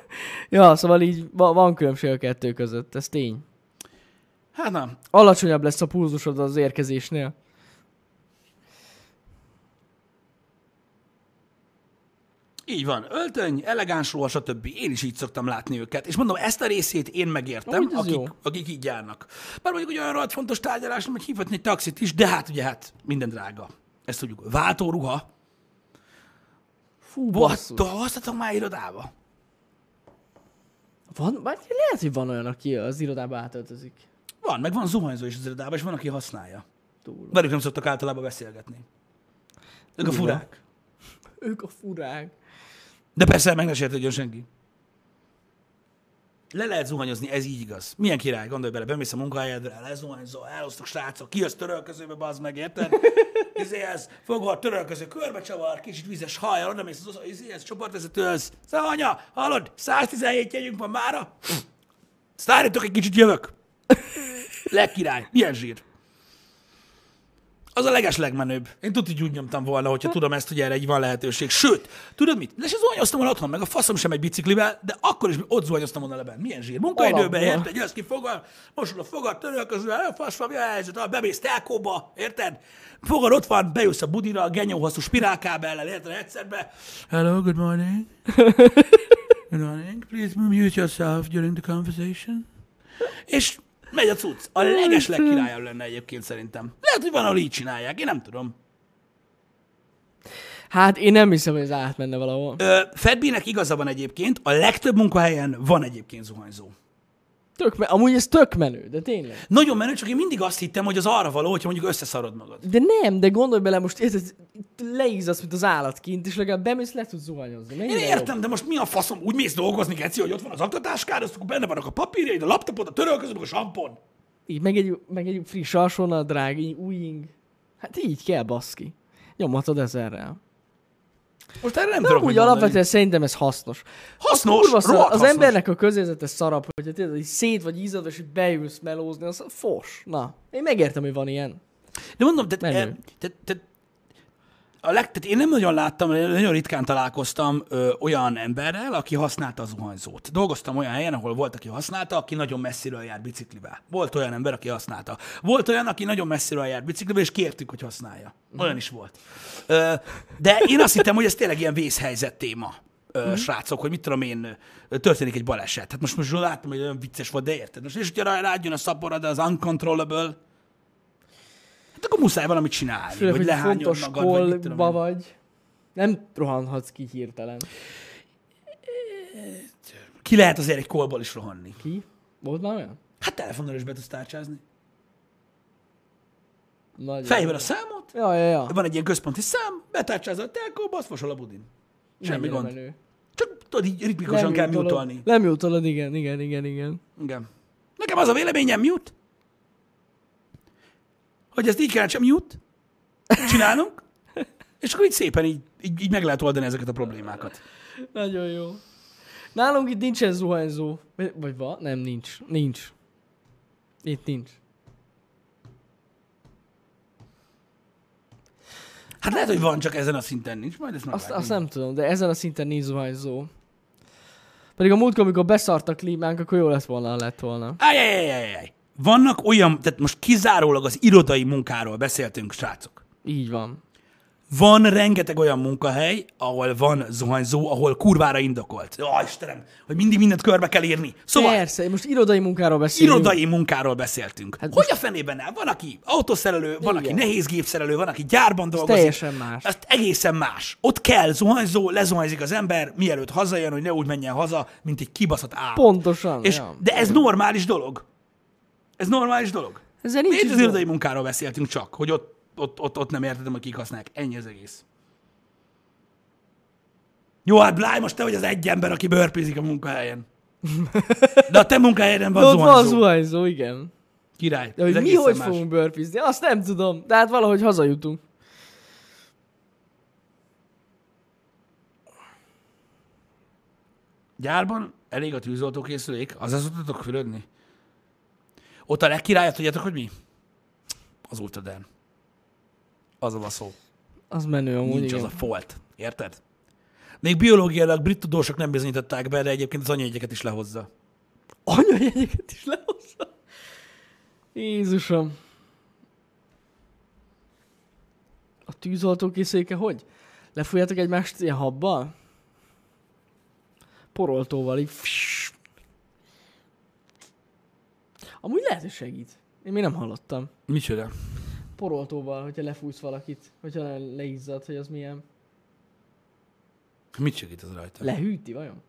Speaker 1: ja, szóval így va- van különbség a kettő között, ez tény.
Speaker 2: Hát nem.
Speaker 1: Alacsonyabb lesz a pulzusod az érkezésnél.
Speaker 2: Így van. Öltöny, elegáns ruha, stb. Én is így szoktam látni őket. És mondom, ezt a részét én megértem, akik,
Speaker 1: jó.
Speaker 2: akik így járnak. Bár mondjuk, hogy olyan rohadt fontos tárgyalás, hogy hívhatni egy taxit is, de hát ugye hát minden drága. Ezt tudjuk. Váltóruha.
Speaker 1: Fú,
Speaker 2: What?
Speaker 1: basszus.
Speaker 2: Dolgoztatok már irodába?
Speaker 1: Van, bár lehet, hogy van olyan, aki az irodába átöltözik.
Speaker 2: Van, meg van zuhanyzó is az irodában, és van, aki használja.
Speaker 1: Túl.
Speaker 2: Velük nem szoktak általában beszélgetni. Ők a
Speaker 1: Durva.
Speaker 2: furák.
Speaker 1: Ők a furák.
Speaker 2: De persze meg ne sértődjön senki. Le lehet zuhanyozni, ez így igaz. Milyen király, gondolj bele, bemész a munkahelyedre, lezuhanyzol, elosztok srácok, kijössz törölközőbe, bazd meg, érted? Izéhez, fogod, törölköző, körbe csavar, kicsit vizes hajjal, oda mész az izéhez, csoportvezetőhöz. Szóval anya, hallod, 117 jegyünk van mára. Sztárítok egy kicsit, jövök. Legkirály, milyen zsír. Az a leges legmenőbb. Én tudod, hogy úgy nyomtam volna, hogyha tudom ezt, hogy erre így van lehetőség. Sőt, tudod mit? Le se zuhanyoztam volna otthon, meg a faszom sem egy biciklivel, de akkor is ott zuhanyoztam volna le benne. Milyen zsír. Munkaidőben, érted? Jössz ki, fogad, mosul a fogad, törölköző, a fasz van, mi a helyzet? Bemész telkóba, érted? Fogad, ott van, bejössz a budira, a genyóhosszú spirálkábellel, érted? Egyszerbe. Hello, good morning. Good morning. Please mute yourself during the conversation. És megy a cucc. A leges legkirályabb lenne egyébként szerintem. Lehet, hogy van, ahol így csinálják, én nem tudom.
Speaker 1: Hát én nem hiszem, hogy ez átmenne valahol.
Speaker 2: Fedbinek igaza van egyébként, a legtöbb munkahelyen van egyébként zuhanyzó.
Speaker 1: Tök me- Amúgy ez tök menő, de tényleg.
Speaker 2: Nagyon menő, csak én mindig azt hittem, hogy az arra való, hogyha mondjuk összeszarod magad.
Speaker 1: De nem, de gondolj bele most, érted, leízasz, mint az állat kint, és legalább bemész, le tudsz zuhanyozni.
Speaker 2: Én értem, de most mi a faszom? Úgy mész dolgozni, Geci, hogy ott van az aktatáskád, azt benne vannak a papírjaid, a laptopod, a törölköződ, meg a sampon.
Speaker 1: jobb? Így, meg egy, meg egy friss alsónadrág, így új ing. Hát így kell, baszki. Nyomhatod ezerrel.
Speaker 2: Most erre nem
Speaker 1: De
Speaker 2: tudok
Speaker 1: úgy alapvetően szerintem ez hasznos.
Speaker 2: Hasznos,
Speaker 1: Kurva szar, az
Speaker 2: hasznos.
Speaker 1: embernek a közérzete szarap, hogyha tényleg így szét vagy ízad, és így beülsz melózni, az fos. Na, én megértem, hogy van ilyen.
Speaker 2: De mondom, tehát, e, tehát, tehát a leg, tehát én nem nagyon láttam, nagyon ritkán találkoztam ö, olyan emberrel, aki használta a zuhanyzót. Dolgoztam olyan helyen, ahol volt, aki használta, aki nagyon messziről jár biciklivel. Volt olyan ember, aki használta. Volt olyan, aki nagyon messziről jár biciklivel, és kértük, hogy használja. Olyan is volt. Ö, de én azt hittem, hogy ez tényleg ilyen vészhelyzet téma. Ö, srácok, hogy mit tudom én, történik egy baleset. Hát most most láttam, hogy olyan vicces volt, de érted? Most és hogyha rá- rád jön a szaporad, az uncontrollable, Hát akkor muszáj valamit csinálni,
Speaker 1: Főleg,
Speaker 2: vagy
Speaker 1: hogy
Speaker 2: lehányod
Speaker 1: fontos
Speaker 2: magad, vagy
Speaker 1: kolba
Speaker 2: én.
Speaker 1: vagy. Nem rohanhatsz ki hirtelen.
Speaker 2: Ki lehet azért egy kolból is rohanni?
Speaker 1: Ki? Volt már olyan?
Speaker 2: Hát telefonon is be tudsz tárcsázni.
Speaker 1: Nagyon.
Speaker 2: Fejben a számot,
Speaker 1: Ja, ja, ja.
Speaker 2: van egy ilyen központi szám, betárcsázol a telkóba, azt fosol a budin. Semmi
Speaker 1: Mennyire
Speaker 2: gond.
Speaker 1: menő.
Speaker 2: Csak tudod, így ritmikusan kell mutolni.
Speaker 1: Lemutolod, igen, igen, igen, igen.
Speaker 2: Igen. Nekem az a véleményem, mute, hogy ezt így kellene csak mute, csinálunk, és akkor így szépen így, így, így meg lehet oldani ezeket a problémákat.
Speaker 1: Nagyon jó. Nálunk itt nincsen zuhanyzó. Vagy- Vagy van? Nem, nincs. Nincs. Itt nincs.
Speaker 2: Hát lehet, hogy van, csak ezen a szinten nincs, majd ezt
Speaker 1: Azt, azt nem tudom, de ezen a szinten nincs zuhanyzó. Pedig a múltkor, amikor beszart a klímánk, akkor jó lett volna, lett volna.
Speaker 2: Ajajajajaj. Vannak olyan, tehát most kizárólag az irodai munkáról beszéltünk, srácok.
Speaker 1: Így van.
Speaker 2: Van rengeteg olyan munkahely, ahol van zuhanyzó, ahol kurvára indokolt. Ó, Istenem, hogy mindig mindent körbe kell írni. Szóval
Speaker 1: Persze, most irodai munkáról beszélünk.
Speaker 2: irodai munkáról beszéltünk. Hát hogy a fenében áll? Van, aki autószerelő, van, aki
Speaker 1: Igen.
Speaker 2: nehézgépszerelő, van, aki gyárban dolgozik.
Speaker 1: teljesen más.
Speaker 2: Ez egészen más. Ott kell zuhanyzó, lezuhanyzik az ember, mielőtt hazajön, hogy ne úgy menjen haza, mint egy kibaszott állat.
Speaker 1: Pontosan.
Speaker 2: És,
Speaker 1: ja.
Speaker 2: de ez normális dolog. Ez normális dolog.
Speaker 1: Ezzel nincs
Speaker 2: Miért az irodai munkáról beszéltünk csak, hogy ott, ott, ott, ott nem értettem, hogy kik használják. Ennyi az egész. Jó, hát Bláj, most te vagy az egy ember, aki bőrpizik a munkahelyen. De a te
Speaker 1: munkahelyen
Speaker 2: van
Speaker 1: zuhanyzó. Van
Speaker 2: zuhanyzó,
Speaker 1: igen.
Speaker 2: Király.
Speaker 1: De hogy mi hogy
Speaker 2: más.
Speaker 1: fogunk bőrpizni, azt nem tudom. De hát valahogy hazajutunk.
Speaker 2: Gyárban elég a tűzoltókészülék, azaz tudtok fülödni? Ott a legkirályat, tudjátok, hogy mi? Az Ultraden. Az a szó.
Speaker 1: Az menő amúgy,
Speaker 2: Nincs
Speaker 1: igen.
Speaker 2: az a folt. Érted? Még biológiailag brit tudósok nem bizonyították be, de egyébként az anyajegyeket is lehozza.
Speaker 1: Anyajegyeket is lehozza. Jézusom. A tűzoltókészüléke hogy? Lefújjátok egymást ilyen habbal? Poroltóval így. Amúgy lehet, hogy segít. Én még nem hallottam.
Speaker 2: Micsoda?
Speaker 1: Poroltóval, hogyha lefújsz valakit, hogyha le- leizzad, hogy az milyen.
Speaker 2: Mit segít az rajta?
Speaker 1: Lehűti vajon?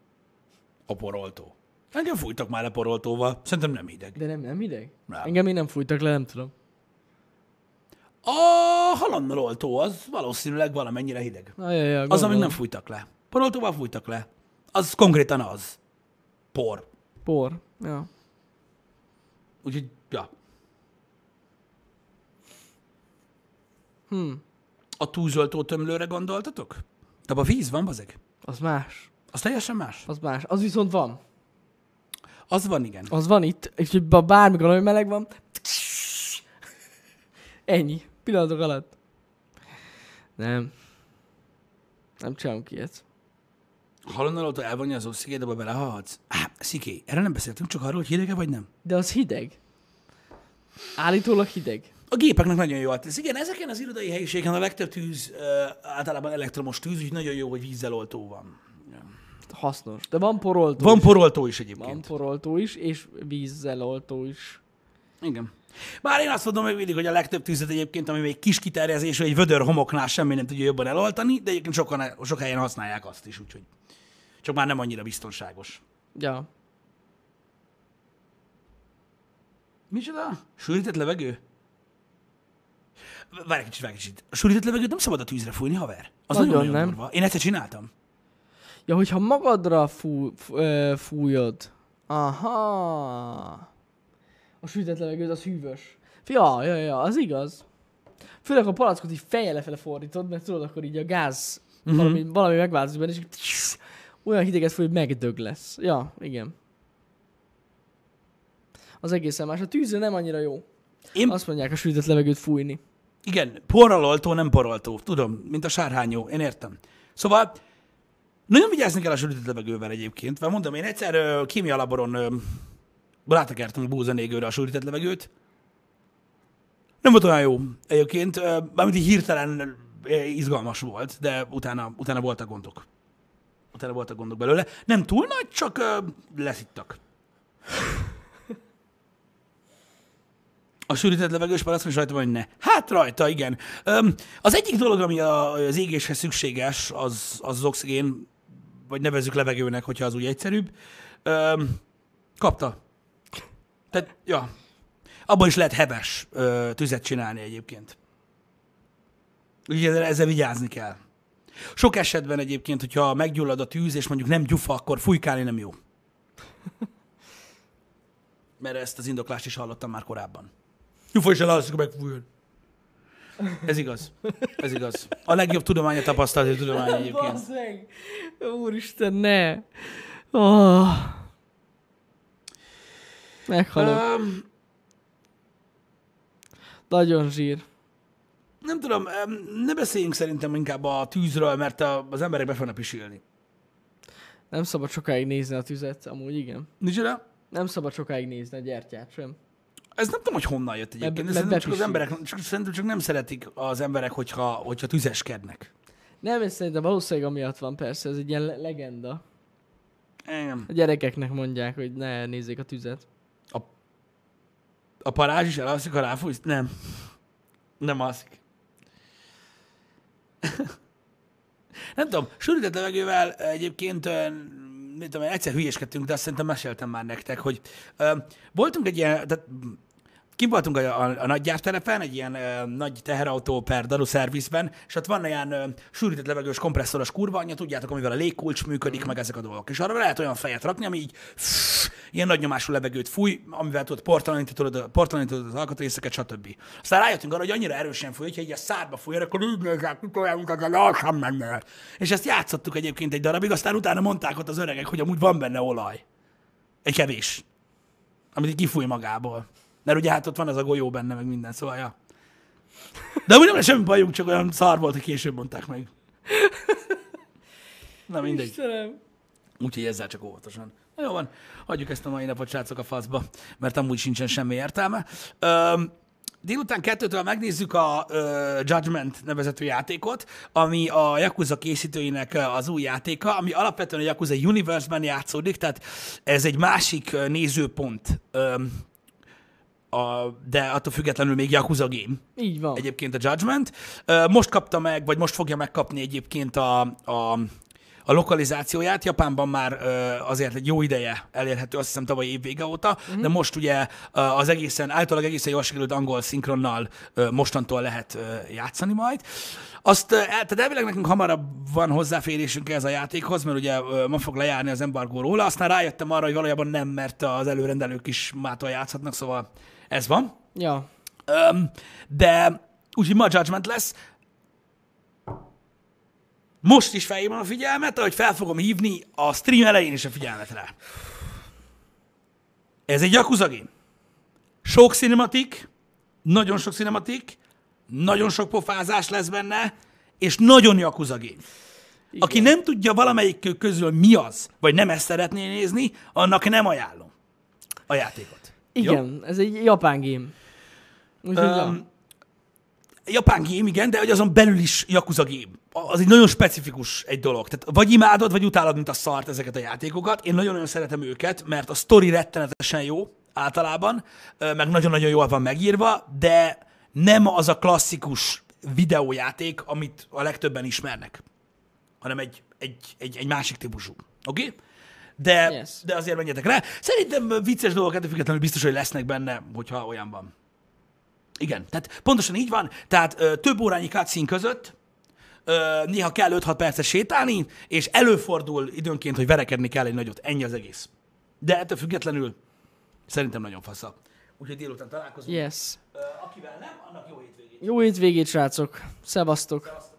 Speaker 2: A poroltó. Engem fújtak már le poroltóval. Szerintem nem hideg.
Speaker 1: De nem, nem hideg?
Speaker 2: Nem.
Speaker 1: Engem még nem fújtak le, nem tudom.
Speaker 2: A halannal oltó az valószínűleg valamennyire hideg.
Speaker 1: Ajajaj,
Speaker 2: Az,
Speaker 1: gondolom.
Speaker 2: amíg nem fújtak le. Poroltóval fújtak le. Az konkrétan az. Por.
Speaker 1: Por. Ja.
Speaker 2: Úgyhogy, ja.
Speaker 1: Hm.
Speaker 2: A tűzoltó tömlőre gondoltatok? Abban víz van, bazeg?
Speaker 1: Az más.
Speaker 2: Az teljesen más?
Speaker 1: Az más. Az viszont van.
Speaker 2: Az van, igen.
Speaker 1: Az van itt, és hogy bármikor nagyon meleg van. Ennyi. Pillanatok alatt. Nem. Nem csinálunk ilyet.
Speaker 2: Halonnal oltó elvonja az oxigént, abba belehalhatsz? Á, sziké, erre nem beszéltünk, csak arról, hogy hidege vagy nem.
Speaker 1: De az hideg. Állítólag hideg.
Speaker 2: A gépeknek nagyon jó. Ez igen, ezeken az irodai helyiségen a legtöbb tűz általában elektromos tűz, úgyhogy nagyon jó, hogy vízzel oltó van.
Speaker 1: Hasznos. De van poroltó
Speaker 2: Van
Speaker 1: is.
Speaker 2: poroltó is
Speaker 1: Van
Speaker 2: egyébként.
Speaker 1: poroltó is, és vízzel oltó is.
Speaker 2: Igen. Bár én azt mondom még mindig, hogy a legtöbb tűzet egyébként, ami még kis kiterjezésű, egy vödör homoknál semmi nem tudja jobban eloltani, de egyébként sokan, sok helyen használják azt is, úgyhogy csak már nem annyira biztonságos.
Speaker 1: Ja.
Speaker 2: Micsoda? Sűrített levegő? Várj egy kicsit, várj egy kicsit. A sűrített levegőt nem szabad a tűzre fújni, haver. Az
Speaker 1: Nagyon
Speaker 2: nagyon,
Speaker 1: nem.
Speaker 2: durva. Én egyszer csináltam.
Speaker 1: Ja, hogyha magadra fú, fújod. Aha. A sütett levegőd az hűvös. Ja, ja, ja, az igaz. Főleg a palackot így feje lefele fordítod, mert tudod, akkor így a gáz
Speaker 2: Mhm.
Speaker 1: uh-huh. valami, valami megváltozik benne, és olyan hideget fúj, hogy megdög lesz. Ja, igen. Az egészen más. A tűzre nem annyira jó.
Speaker 2: Én,
Speaker 1: Azt mondják, a sütött levegőt fújni.
Speaker 2: igen, porral oltó, nem poroltó. Tudom, mint a sárhányó. Én értem. Szóval nagyon vigyázni kell a sűrített levegővel egyébként, mert mondom, én egyszer ö, kémia laboron ö, rátekertem a búzanégőre a sűrített levegőt. Nem volt olyan jó egyébként, mármint így hirtelen izgalmas volt, de utána, utána voltak gondok. Utána voltak gondok belőle. Nem túl nagy, csak ö, leszittak. A sűrített levegős palackon is rajta van, hogy ne. Hát rajta, igen. Öm, az egyik dolog, ami a, az égéshez szükséges, az, az az oxigén, vagy nevezzük levegőnek, hogyha az úgy egyszerűbb. Öm, kapta. Tehát, ja. Abban is lehet heves ö, tüzet csinálni egyébként. Ezzel, ezzel vigyázni kell. Sok esetben egyébként, hogyha meggyullad a tűz, és mondjuk nem gyufa, akkor fújkálni nem jó. Mert ezt az indoklást is hallottam már korábban. Gyufa is elalszik, megfújjon. Ez igaz. Ez igaz. A legjobb tudomány a tapasztalati tudomány egyébként.
Speaker 1: Basz meg! Úristen, ne! Oh. Meghalok.
Speaker 2: Um,
Speaker 1: Nagyon zsír.
Speaker 2: Nem tudom, ne beszéljünk szerintem inkább a tűzről, mert a, az emberek be fognak pisilni.
Speaker 1: Nem szabad sokáig nézni a tüzet, amúgy igen.
Speaker 2: Micsoda?
Speaker 1: Nem szabad sokáig nézni a gyertyát sem.
Speaker 2: Ez nem tudom, hogy honnan jött egyébként.
Speaker 1: Mert
Speaker 2: szerintem csak az emberek, csak, szerintem csak nem szeretik az emberek, hogyha, hogyha tüzeskednek.
Speaker 1: Nem, ez szerintem valószínűleg amiatt van, persze, ez egy ilyen le- legenda.
Speaker 2: Igen.
Speaker 1: A gyerekeknek mondják, hogy ne nézzék a tüzet.
Speaker 2: A parázs is elalszik, ha ráfújsz? Nem. Nem alszik. nem tudom, sűrített levegővel egyébként, mit tudom, egyszer hülyéskedtünk, de azt szerintem meséltem már nektek, hogy ö, voltunk egy ilyen, tehát kim voltunk a, a, a nagygyártelepen, egy ilyen ö, nagy teherautó per daru szervizben, és ott van ilyen ö, sűrített levegős kompresszoros kurva anyja, tudjátok, amivel a légkulcs működik, meg ezek a dolgok. És arra lehet olyan fejet rakni, ami így ilyen nagy nyomású levegőt fúj, amivel tudod portalanítani, portalanítani az alkatrészeket, stb. Aztán rájöttünk arra, hogy annyira erősen fúj, hogyha így a szádba fúj, akkor lassan menne. És ezt játszottuk egyébként egy darabig, aztán utána mondták ott az öregek, hogy amúgy van benne olaj. Egy kevés. Amit így kifúj magából. Mert ugye hát ott van ez a golyó benne, meg minden, szóval ja. De úgy nem lesz semmi bajunk, csak olyan szar volt, hogy később mondták meg. Na mindegy.
Speaker 1: Istenem.
Speaker 2: Úgyhogy ezzel csak óvatosan. Na jó van, hagyjuk ezt a mai napot, srácok, a faszba, mert amúgy sincsen semmi értelme. Öm, délután kettőtől megnézzük a uh, Judgment nevezetű játékot, ami a Yakuza készítőinek ö, az új játéka, ami alapvetően a Yakuza Universe-ben játszódik, tehát ez egy másik ö, nézőpont, öm, a, de attól függetlenül még Yakuza game
Speaker 1: Így van.
Speaker 2: egyébként a Judgment. Most kapta meg, vagy most fogja megkapni egyébként a, a, a lokalizációját. Japánban már azért egy jó ideje elérhető, azt hiszem tavaly év vége óta, uh-huh. de most ugye az egészen, általában egészen jól sikerült angol szinkronnal mostantól lehet játszani majd. Azt, tehát elvileg nekünk hamarabb van hozzáférésünk ez a játékhoz, mert ugye ma fog lejárni az embargó róla, aztán rájöttem arra, hogy valójában nem, mert az előrendelők is mától játszhatnak, szóval ez van.
Speaker 1: Ja.
Speaker 2: Öm, de úgyhogy ma Judgment lesz. Most is felhívom a figyelmet, ahogy fel fogom hívni a stream elején is a figyelmet rá. Ez egy Yakuza game. Sok cinematik, nagyon sok cinematik, nagyon sok pofázás lesz benne, és nagyon Yakuza game. Igen. Aki nem tudja valamelyik közül mi az, vagy nem ezt szeretné nézni, annak nem ajánlom a játékot. Jó?
Speaker 1: Igen, ez egy japán game. Úgyhogy ja.
Speaker 2: Um, japán game, igen, de hogy azon belül is Yakuza game. Az egy nagyon specifikus egy dolog. Tehát vagy imádod, vagy utálod, mint a szart ezeket a játékokat. Én nagyon-nagyon szeretem őket, mert a sztori rettenetesen jó általában, meg nagyon-nagyon jól van megírva, de nem az a klasszikus videójáték, amit a legtöbben ismernek, hanem egy, egy, egy, egy másik típusú. Oké? Okay? De,
Speaker 1: Yes.
Speaker 2: de azért menjetek rá. Szerintem vicces dolgok, ettől függetlenül biztos, hogy lesznek benne, hogyha olyan van. Igen, tehát pontosan így van. Tehát ö, több órányi cutscene között ö, néha kell 5-6 percet sétálni, és előfordul időnként, hogy verekedni kell egy nagyot. Ennyi az egész. De ettől függetlenül szerintem nagyon fasza. Úgyhogy délután találkozunk.
Speaker 1: Yes.
Speaker 2: Ö, akivel nem, annak jó hétvégét.
Speaker 1: Jó hétvégét, srácok. Szevasztok.
Speaker 2: Szevasztok.